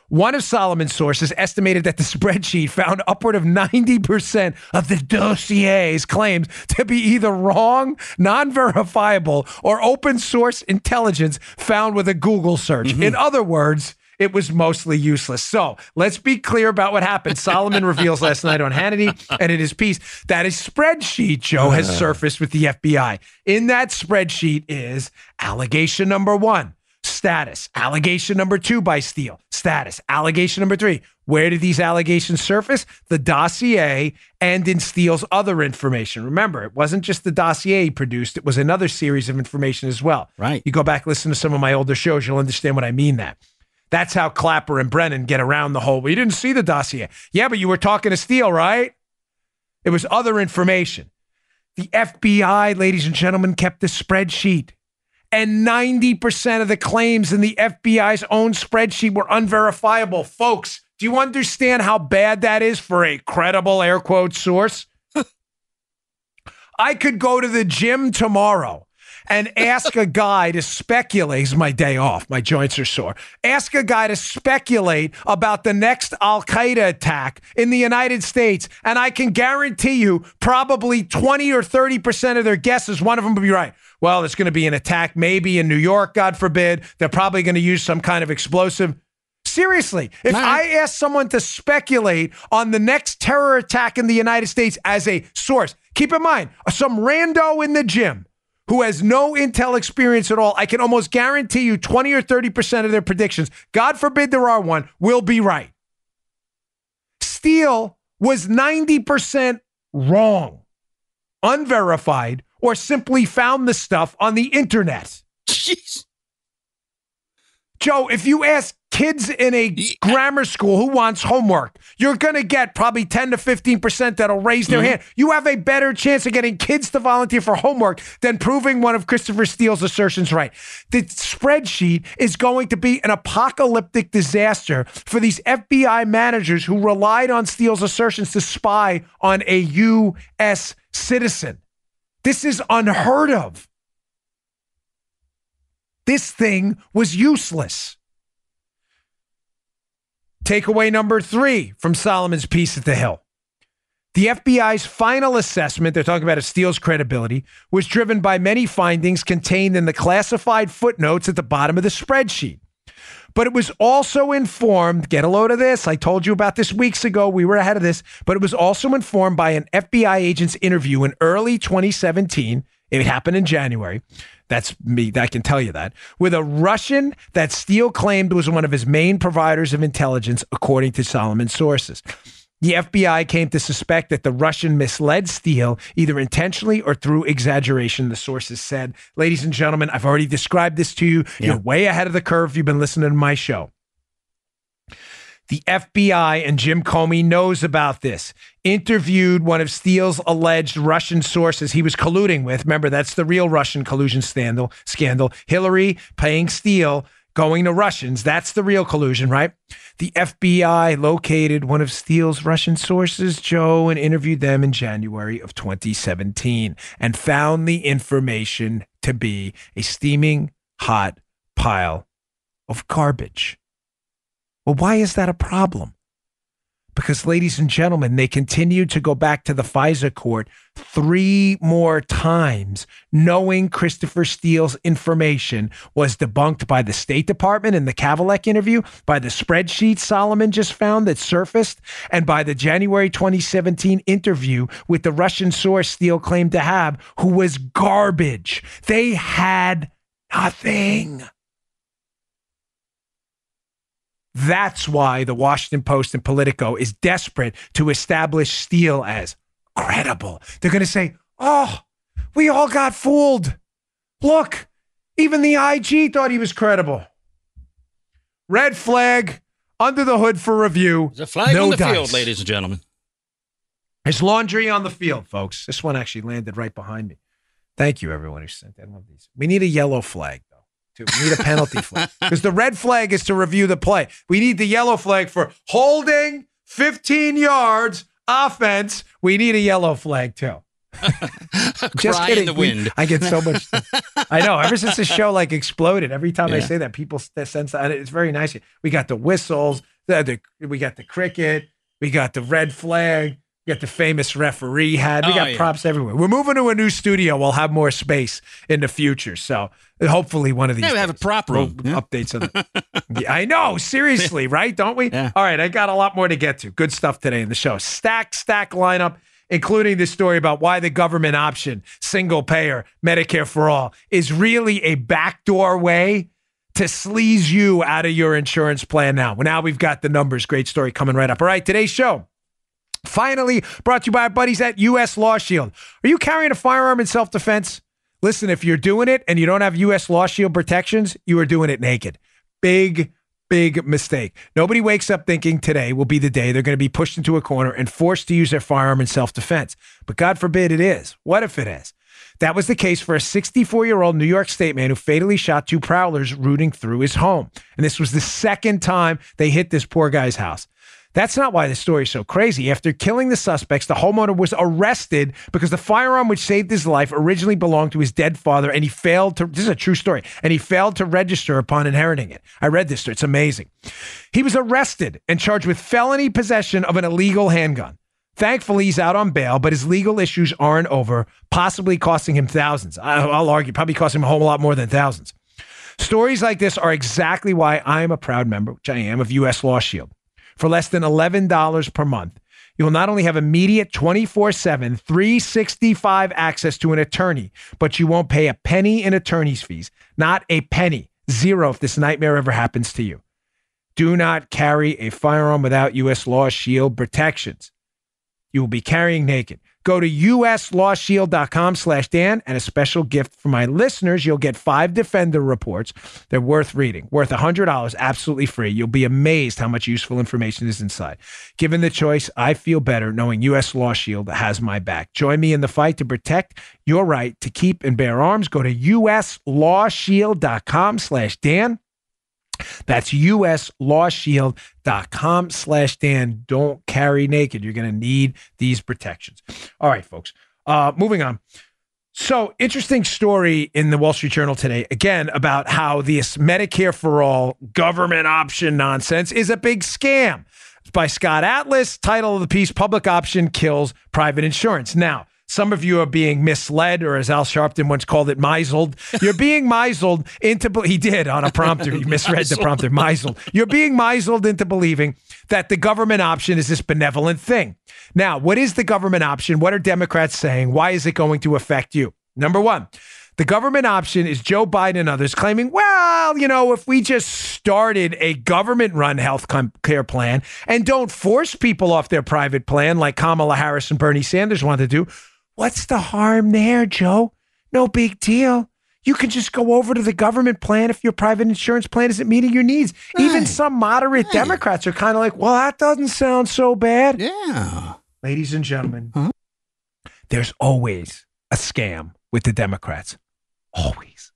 One of Solomon's sources estimated that the spreadsheet found upward of 90% of the dossier's claims to be either wrong, non verifiable, or open source intelligence found with a Google search. Mm-hmm. In other words, it was mostly useless. So let's be clear about what happened. Solomon reveals last night on Hannity and in his piece that a spreadsheet, Joe, has uh. surfaced with the FBI. In that spreadsheet is allegation number one, status. Allegation number two by Steele, status. Allegation number three. Where did these allegations surface? The dossier and in Steele's other information. Remember, it wasn't just the dossier he produced, it was another series of information as well. Right. You go back, listen to some of my older shows, you'll understand what I mean that. That's how Clapper and Brennan get around the whole. Well, you didn't see the dossier. Yeah, but you were talking to Steele, right? It was other information. The FBI, ladies and gentlemen, kept the spreadsheet. And 90% of the claims in the FBI's own spreadsheet were unverifiable. Folks, do you understand how bad that is for a credible air quote source? I could go to the gym tomorrow and ask a guy to speculate. It's my day off. My joints are sore. Ask a guy to speculate about the next Al Qaeda attack in the United States. And I can guarantee you, probably 20 or 30% of their guesses, one of them will be right. Well, it's going to be an attack, maybe in New York, God forbid. They're probably going to use some kind of explosive. Seriously, if All I ask someone to speculate on the next terror attack in the United States as a source, keep in mind, some rando in the gym who has no intel experience at all, I can almost guarantee you 20 or 30% of their predictions, God forbid there are one, will be right. Steele was 90% wrong, unverified, or simply found the stuff on the internet. Jeez. Joe, if you ask kids in a grammar school who wants homework, you're going to get probably 10 to 15% that'll raise their mm-hmm. hand. You have a better chance of getting kids to volunteer for homework than proving one of Christopher Steele's assertions right. The spreadsheet is going to be an apocalyptic disaster for these FBI managers who relied on Steele's assertions to spy on a U.S. citizen. This is unheard of. This thing was useless. Takeaway number three from Solomon's piece at the Hill. The FBI's final assessment, they're talking about a Steele's credibility, was driven by many findings contained in the classified footnotes at the bottom of the spreadsheet. But it was also informed, get a load of this. I told you about this weeks ago. We were ahead of this, but it was also informed by an FBI agent's interview in early 2017. It happened in January. That's me. I can tell you that. With a Russian that Steele claimed was one of his main providers of intelligence, according to Solomon sources. The FBI came to suspect that the Russian misled Steele either intentionally or through exaggeration, the sources said. Ladies and gentlemen, I've already described this to you. You're way ahead of the curve. You've been listening to my show. The FBI and Jim Comey knows about this. Interviewed one of Steele's alleged Russian sources he was colluding with. Remember, that's the real Russian collusion scandal. Scandal. Hillary paying Steele, going to Russians. That's the real collusion, right? The FBI located one of Steele's Russian sources, Joe, and interviewed them in January of 2017 and found the information to be a steaming hot pile of garbage. Well, why is that a problem? Because, ladies and gentlemen, they continued to go back to the FISA court three more times, knowing Christopher Steele's information was debunked by the State Department in the Kavalec interview, by the spreadsheet Solomon just found that surfaced, and by the January 2017 interview with the Russian source Steele claimed to have, who was garbage. They had nothing. That's why the Washington Post and Politico is desperate to establish Steele as credible. They're going to say, oh, we all got fooled. Look, even the IG thought he was credible. Red flag under the hood for review. There's a flag no on the dice. field, ladies and gentlemen. There's laundry on the field, folks. This one actually landed right behind me. Thank you, everyone who sent that one of these. We need a yellow flag, Too. We need a penalty flag because the red flag is to review the play. We need the yellow flag for holding 15 yards offense. We need a yellow flag too. Just Cry kidding. in the We- wind. I get so much. I know. Ever since the show like exploded, every time I say that, people sense that it's very nice. We got the whistles. The, the we got the cricket. We got the red flag. Got the famous referee hat. We Oh, got yeah. props everywhere. We're moving to a new studio. We'll have more space in the future. So hopefully one of these Yeah, we have a prop we'll room. Yeah. updates on the, yeah, I know. Seriously, right? Don't we? All right. I got a lot more to get to. Good stuff today in the show. Stack, stack lineup, including this story about why the government option, single payer, Medicare for all, is really a backdoor way to sleaze you out of your insurance plan now. Well, now we've got the numbers. Great story coming right up. All right. Today's show. Finally, brought to you by our buddies at U.S. Law Shield. Are you carrying a firearm in self defense? Listen, if you're doing it and you don't have U.S. Law Shield protections, you are doing it naked. Big, big mistake. Nobody wakes up thinking today will be the day they're going to be pushed into a corner and forced to use their firearm in self defense. But God forbid it is. What if it is? That was the case for a 64 year old New York State man who fatally shot two prowlers rooting through his home. And this was the second time they hit this poor guy's house. That's not why the story is so crazy. After killing the suspects, the homeowner was arrested because the firearm which saved his life originally belonged to his dead father and he failed to this is a true story and he failed to register upon inheriting it. I read this, story. it's amazing. He was arrested and charged with felony possession of an illegal handgun. Thankfully, he's out on bail, but his legal issues aren't over, possibly costing him thousands. I'll argue, probably costing him a whole lot more than thousands. Stories like this are exactly why I am a proud member, which I am, of U.S. Law Shield. For less than $11 per month, you will not only have immediate 24 7, 365 access to an attorney, but you won't pay a penny in attorney's fees. Not a penny. Zero if this nightmare ever happens to you. Do not carry a firearm without U.S. Law Shield protections. You will be carrying naked. Go to uslawshield.com slash Dan and a special gift for my listeners. You'll get five Defender reports. They're worth reading, worth $100, absolutely free. You'll be amazed how much useful information is inside. Given the choice, I feel better knowing U.S. Law Shield has my back. Join me in the fight to protect your right to keep and bear arms. Go to uslawshield.com slash Dan. That's uslawshield.com slash Dan. Don't carry naked. You're going to need these protections. All right, folks. Uh, moving on. So, interesting story in the Wall Street Journal today, again, about how this Medicare for all government option nonsense is a big scam. It's by Scott Atlas. Title of the piece Public Option Kills Private Insurance. Now, some of you are being misled, or as Al Sharpton once called it, misled. You're being misled into, he did on a prompter. He misread the prompter, misled. You're being misled into believing that the government option is this benevolent thing. Now, what is the government option? What are Democrats saying? Why is it going to affect you? Number one, the government option is Joe Biden and others claiming, well, you know, if we just started a government run health care plan and don't force people off their private plan like Kamala Harris and Bernie Sanders want to do, what's the harm there, Joe? No big deal. You can just go over to the government plan if your private insurance plan isn't meeting your needs. Even some moderate Right. Democrats are kind of like, well, that doesn't sound so bad. Yeah. Ladies and gentlemen, Huh? there's always a scam with the Democrats. Always.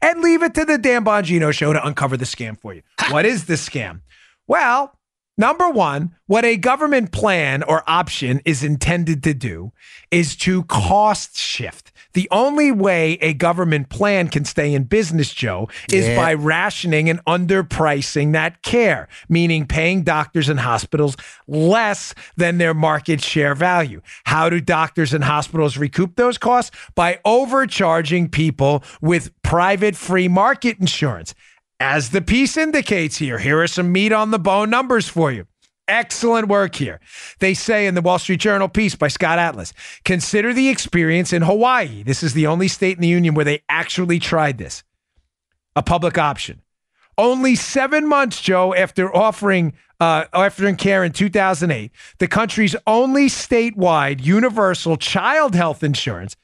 And leave it to the Dan Bongino show to uncover the scam for you. What is the scam? Well, number one, what a government plan or option is intended to do is to cost shift. The only way a government plan can stay in business, Joe, is Yeah. by rationing and underpricing that care, meaning paying doctors and hospitals less than their market share value. How do doctors and hospitals recoup those costs? By overcharging people with private free market insurance. As the piece indicates here, here are some meat on the bone numbers for you. Excellent work here. They say in the Wall Street Journal piece by Scott Atlas consider the experience in Hawaii. This is the only state in the union where they actually tried this a public option. Only seven months, Joe, after offering uh, care in 2008, the country's only statewide universal child health insurance,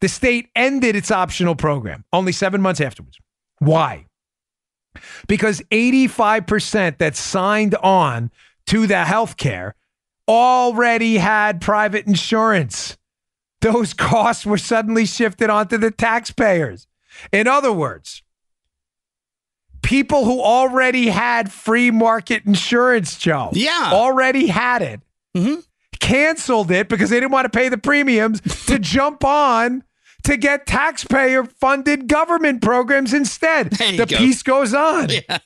the state ended its optional program. Only seven months afterwards. Why? Because 85% that signed on to the health care already had private insurance. Those costs were suddenly shifted onto the taxpayers. In other words, people who already had free market insurance, Joe, Yeah. already had it, Mhm. canceled it because they didn't want to pay the premiums to jump on to get taxpayer funded government programs instead. The go. piece goes on. Yeah.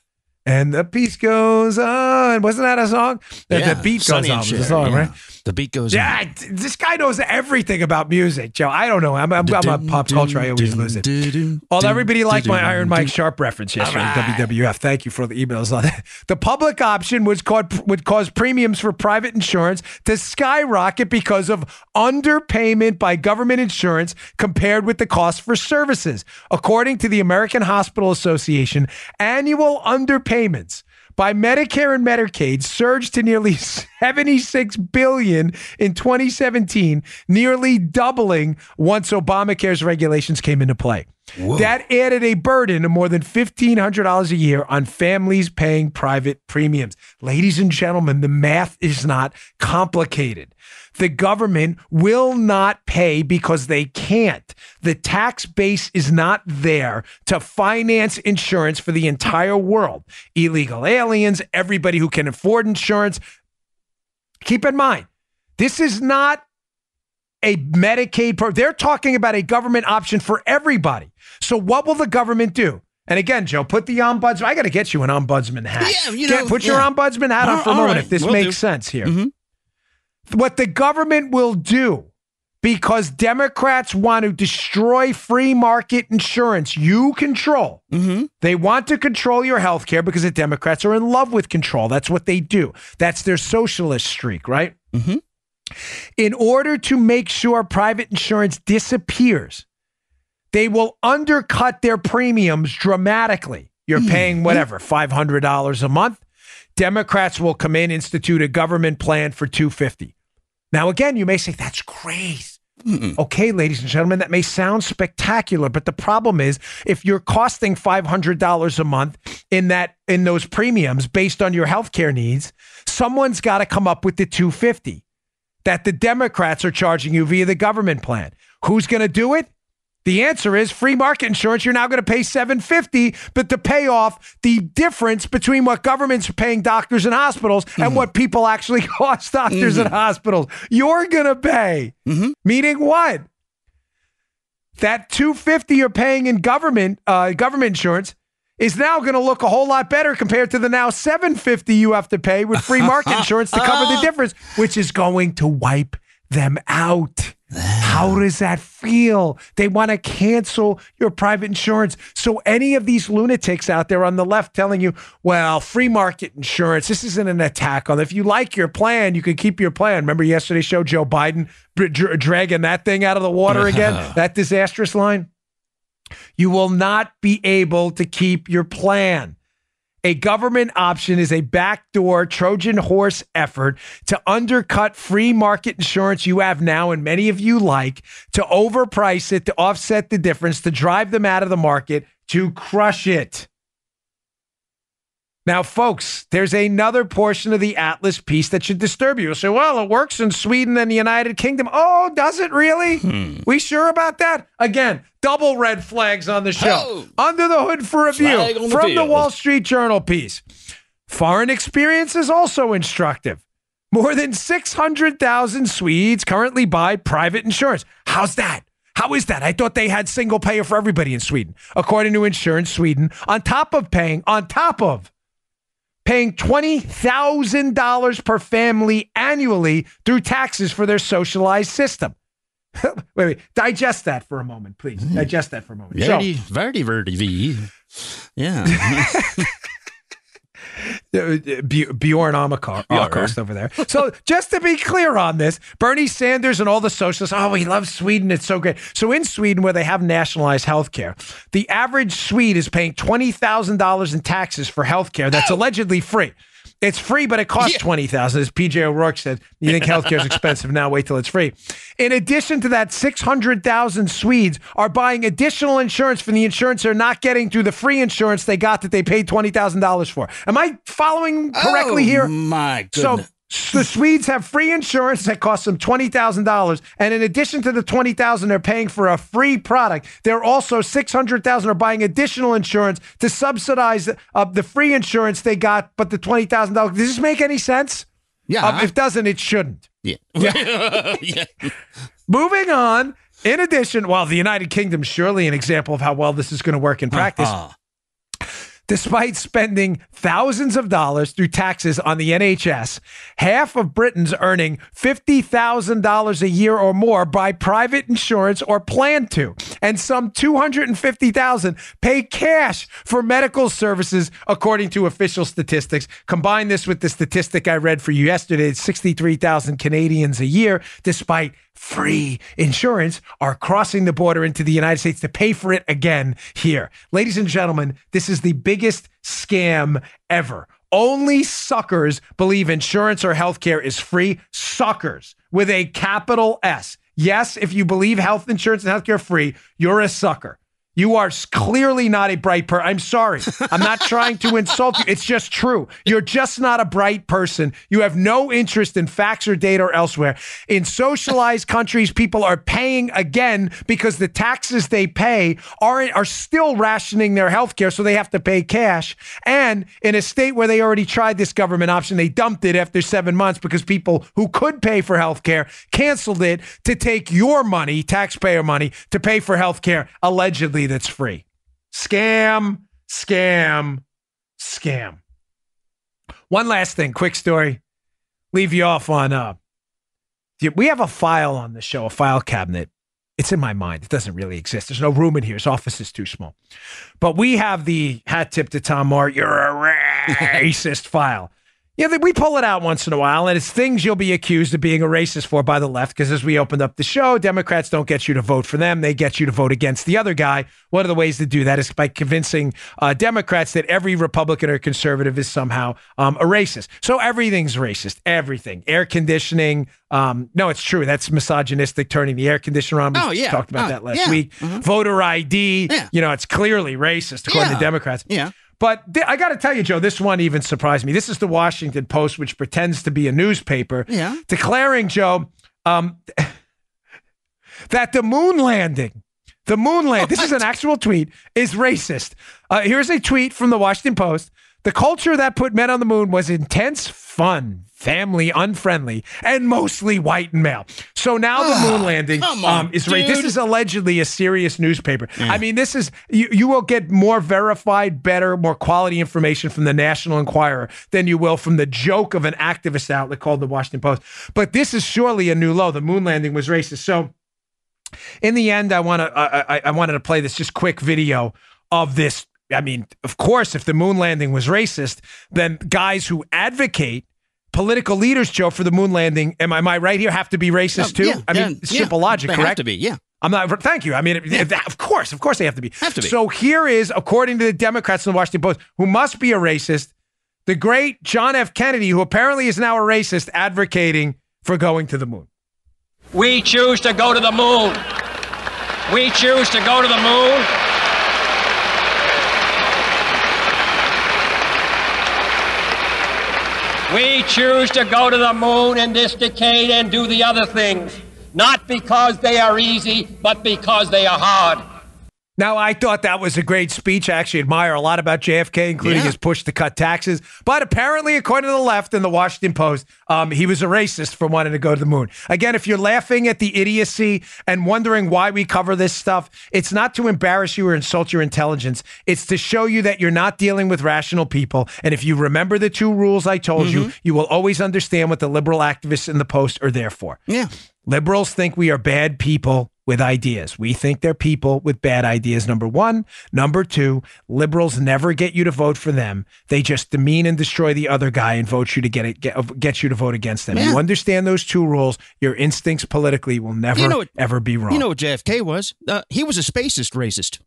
And the piece goes on. Wasn't that a song? The- Yeah, The beat goes on. the song, yeah. right? The beat goes. Yeah, d- this guy knows everything about music, Joe. I don't know. I'm, I'm, I'm a pop culture. I always lose it. Although everybody liked my Iron Mike Sharpe reference yesterday in WWF. Thank you for the emails on that. The public option was called, would cause premiums for private insurance to skyrocket because of underpayment by government insurance compared with the cost for services. According to the American Hospital Association, annual underpayments by Medicare and Medicaid surged to nearly 76 billion in 2017, nearly doubling once Obamacare's regulations came into play. That added a burden of more than $1,500 a year on families paying private premiums. Ladies and gentlemen, the math is not complicated. The government will not pay because they can't. The tax base is not there to finance insurance for the entire world. Illegal aliens, everybody who can afford insurance. Keep in mind, this is not a Medicaid program. They're talking about a government option for everybody. So what will the government do? And again, Joe, put the ombudsman. I got to get you an ombudsman hat. Yeah, you Get- know, put your ombudsman hat on for a moment right, if this will makes do. sense here. Mhm. What the government will do because Democrats want to destroy free market insurance you control. Mm-hmm. They want to control your health care because the Democrats are in love with control. That's what they do. That's their socialist streak, right? Mhm. In order to make sure private insurance disappears, they will undercut their premiums dramatically. You're paying whatever, $500 a month. Democrats will come in, institute a government plan for 250. Now, again, you may say, that's great. Okay, ladies and gentlemen, that may sound spectacular, but the problem is if you're costing $500 a month in that in those premiums based on your healthcare needs, someone's got to come up with the 250 that the Democrats are charging you via the government plan. Who's going to do it? The answer is free market insurance. You're now going to pay 750, but to pay off the difference between what governments are paying doctors and hospitals and mm-hmm. what people actually cost doctors and mm-hmm. hospitals, you're going to pay. Mm-hmm. Meaning what? That 250 you're paying in government uh, government insurance is now going to look a whole lot better compared to the now 750 you have to pay with free market insurance to cover the difference, which is going to wipe them out. How does that feel? They want to cancel your private insurance. So, any of these lunatics out there on the left telling you, well, free market insurance, this isn't an attack on. If you like your plan, you can keep your plan. Remember yesterday's show, Joe Biden dra- dra- dragging that thing out of the water again? that disastrous line? You will not be able to keep your plan. A government option is a backdoor Trojan horse effort to undercut free market insurance you have now and many of you like, to overprice it, to offset the difference, to drive them out of the market, to crush it. Now, folks, there's another portion of the Atlas piece that should disturb you. So, well, it works in Sweden and the United Kingdom. Oh, does it really? Hmm. We sure about that? Again, double red flags on the show. Oh. Under the hood for review on the from the. Wall Street Journal piece. Foreign experience is also instructive. More than 600,000 Swedes currently buy private insurance. How's that? How is that? I thought they had single payer for everybody in Sweden. According to Insurance Sweden, on top of paying, on top of paying $20,000 per family annually through taxes for their socialized system. wait, wait, digest that for a moment, please. Mm-hmm. Digest that for a moment. So- Verdi, Verdi, Verdi, V. Yeah. B- Bjorn Amakar, Akost over there. So just to be clear on this, Bernie Sanders and all the socialists, oh, we love Sweden. It's so great. So in Sweden, where they have nationalized health care, the average Swede is paying $20,000 in taxes for health care that's allegedly free. It's free, but it costs Yeah. twenty thousand. As PJ O'Rourke said, you think healthcare is expensive now? Wait till it's free. In addition to that, six hundred thousand Swedes are buying additional insurance for the insurance they're not getting through the free insurance they got that they paid twenty thousand dollars for. Am I following correctly Oh, here? My So goodness. The Swedes have free insurance that costs them twenty thousand dollars, and in addition to the twenty thousand they're paying for a free product, they're also six hundred thousand are buying additional insurance to subsidize uh, the free insurance they got, but the twenty thousand dollars. Does this make any sense? yeah. Uh, if it doesn't, it shouldn't. yeah. yeah. Moving on. In addition, well, the United Kingdom is surely an example of how well this is going to work in practice. Uh-huh. Despite spending thousands of dollars through taxes on the NHS, half of Britons earning $50,000 a year or more buy private insurance or plan to, and some 250,000 pay cash for medical services according to official statistics. Combine this with the statistic I read for you yesterday, it's 63,000 Canadians a year despite free insurance are crossing the border into the United States to pay for it again here. Ladies and gentlemen, this is the biggest scam ever. Only suckers believe insurance or healthcare is free. Suckers with a capital S. Yes, if you believe health insurance and healthcare are free, you're a sucker. You are clearly not a bright person. I'm sorry. I'm not trying to insult you. It's just true. You're just not a bright person. You have no interest in facts or data or elsewhere. In socialized countries, people are paying again because the taxes they pay are are still rationing their health care, so they have to pay cash. And in a state where they already tried this government option, they dumped it after seven months because people who could pay for health care canceled it to take your money, taxpayer money, to pay for health care, allegedly that's free. Scam, scam, scam. One last thing, quick story. Leave you off on uh we have a file on the show, a file cabinet. It's in my mind. It doesn't really exist. There's no room in here. His office is too small. But we have the hat tip to Tom Moore, you're a racist file. Yeah, we pull it out once in a while, and it's things you'll be accused of being a racist for by the left. Because as we opened up the show, Democrats don't get you to vote for them; they get you to vote against the other guy. One of the ways to do that is by convincing uh, Democrats that every Republican or conservative is somehow um, a racist. So everything's racist. Everything. Air conditioning. Um, no, it's true. That's misogynistic. Turning the air conditioner on. We oh yeah, talked about oh, that last yeah. week. Mhm. Voter ID. Yeah. You know, it's clearly racist according Yeah. to Democrats. Yeah. But th- I got to tell you, Joe, this one even surprised me. This is the Washington Post, which pretends to be a newspaper, Yeah. declaring, Joe, um, that the moon landing, the moon land, this is an actual tweet, is racist. Uh, here's a tweet from the Washington Post. The culture that put men on the moon was intense, fun, family, unfriendly, and mostly white and male. So now the moon landing on, um, is right. This is allegedly a serious newspaper. I mean, this is you. You will get more verified, better, more quality information from the National Enquirer than you will from the joke of an activist outlet called the Washington Post. But this is surely a new low. The moon landing was racist. So in the end, I want to I, I, I wanted to play this just quick video of this. I mean, of course, if the moon landing was racist, then guys who advocate political leaders, Joe, for the moon landing, am I, am I right here? Have to be racist too? Yeah, I mean, yeah, it's yeah. simple logic, They correct? have to be. Yeah. I'm not. Thank you. I mean, if of course, of course, they have to be. Have to be. So here is, according to the Democrats in the Washington Post, who must be a racist, the great John F. Kennedy, who apparently is now a racist, advocating for going to the moon. We choose to go to the moon. We choose to go to the moon. We choose to go to the moon in this decade and do the other things, not because they are easy, but because they are hard. Now, I thought that was a great speech. I actually admire a lot about JFK, including Yeah. his push to cut taxes. But apparently, according to the left and the Washington Post, um, he was a racist for wanting to go to the moon. Again, if you're laughing at the idiocy and wondering why we cover this stuff, it's not to embarrass you or insult your intelligence. It's to show you that you're not dealing with rational people. And if you remember the two rules I told you, you will always understand what the liberal activists in the Post are there for. Yeah. Liberals think we are bad people with ideas. We think they're people with bad ideas, number one. Number two, liberals never get you to vote for them. They just demean and destroy the other guy and vote you to get it, get, get you to vote against them. Yeah. You understand those two rules, your instincts politically will never, You know ever be wrong. You know what JFK was? Uh, he was a spacist racist.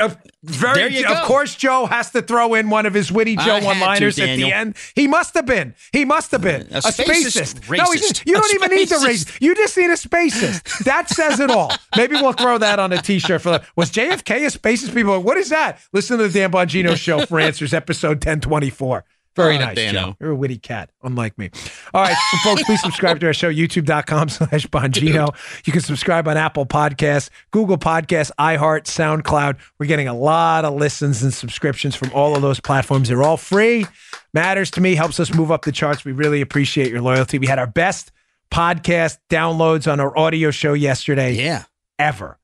Of, very, of course, Joe has to throw in one of his witty Joe one-liners at the end. He must have been. He must have been A a, spacist spacist. No, he you A don't even need the race. You just need a spacist. That says it all. Maybe we'll throw that on a T-shirt for. The, Was JFK a spacist? People, are like, what is that? Listen to the Dan Bongino show for answers. Episode ten twenty four. Very Oh, nice, Dano. Joe. You're a witty cat, unlike me. All right, folks, please subscribe to our show, youtube.com slash Bongino. You can subscribe on Apple Podcasts, Google Podcasts, iHeart, SoundCloud. We're getting a lot of listens and subscriptions from all of those platforms. They're all free. Matters to me, helps us move up the charts. We really appreciate your loyalty. We had our best podcast downloads on our audio show yesterday Yeah. ever.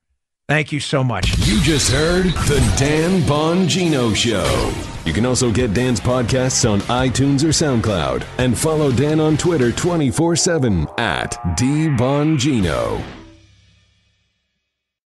Thank you so much. You just heard the Dan Bongino Show. You can also get Dan's podcasts on iTunes or SoundCloud and follow Dan on Twitter 24 7 at DBongino.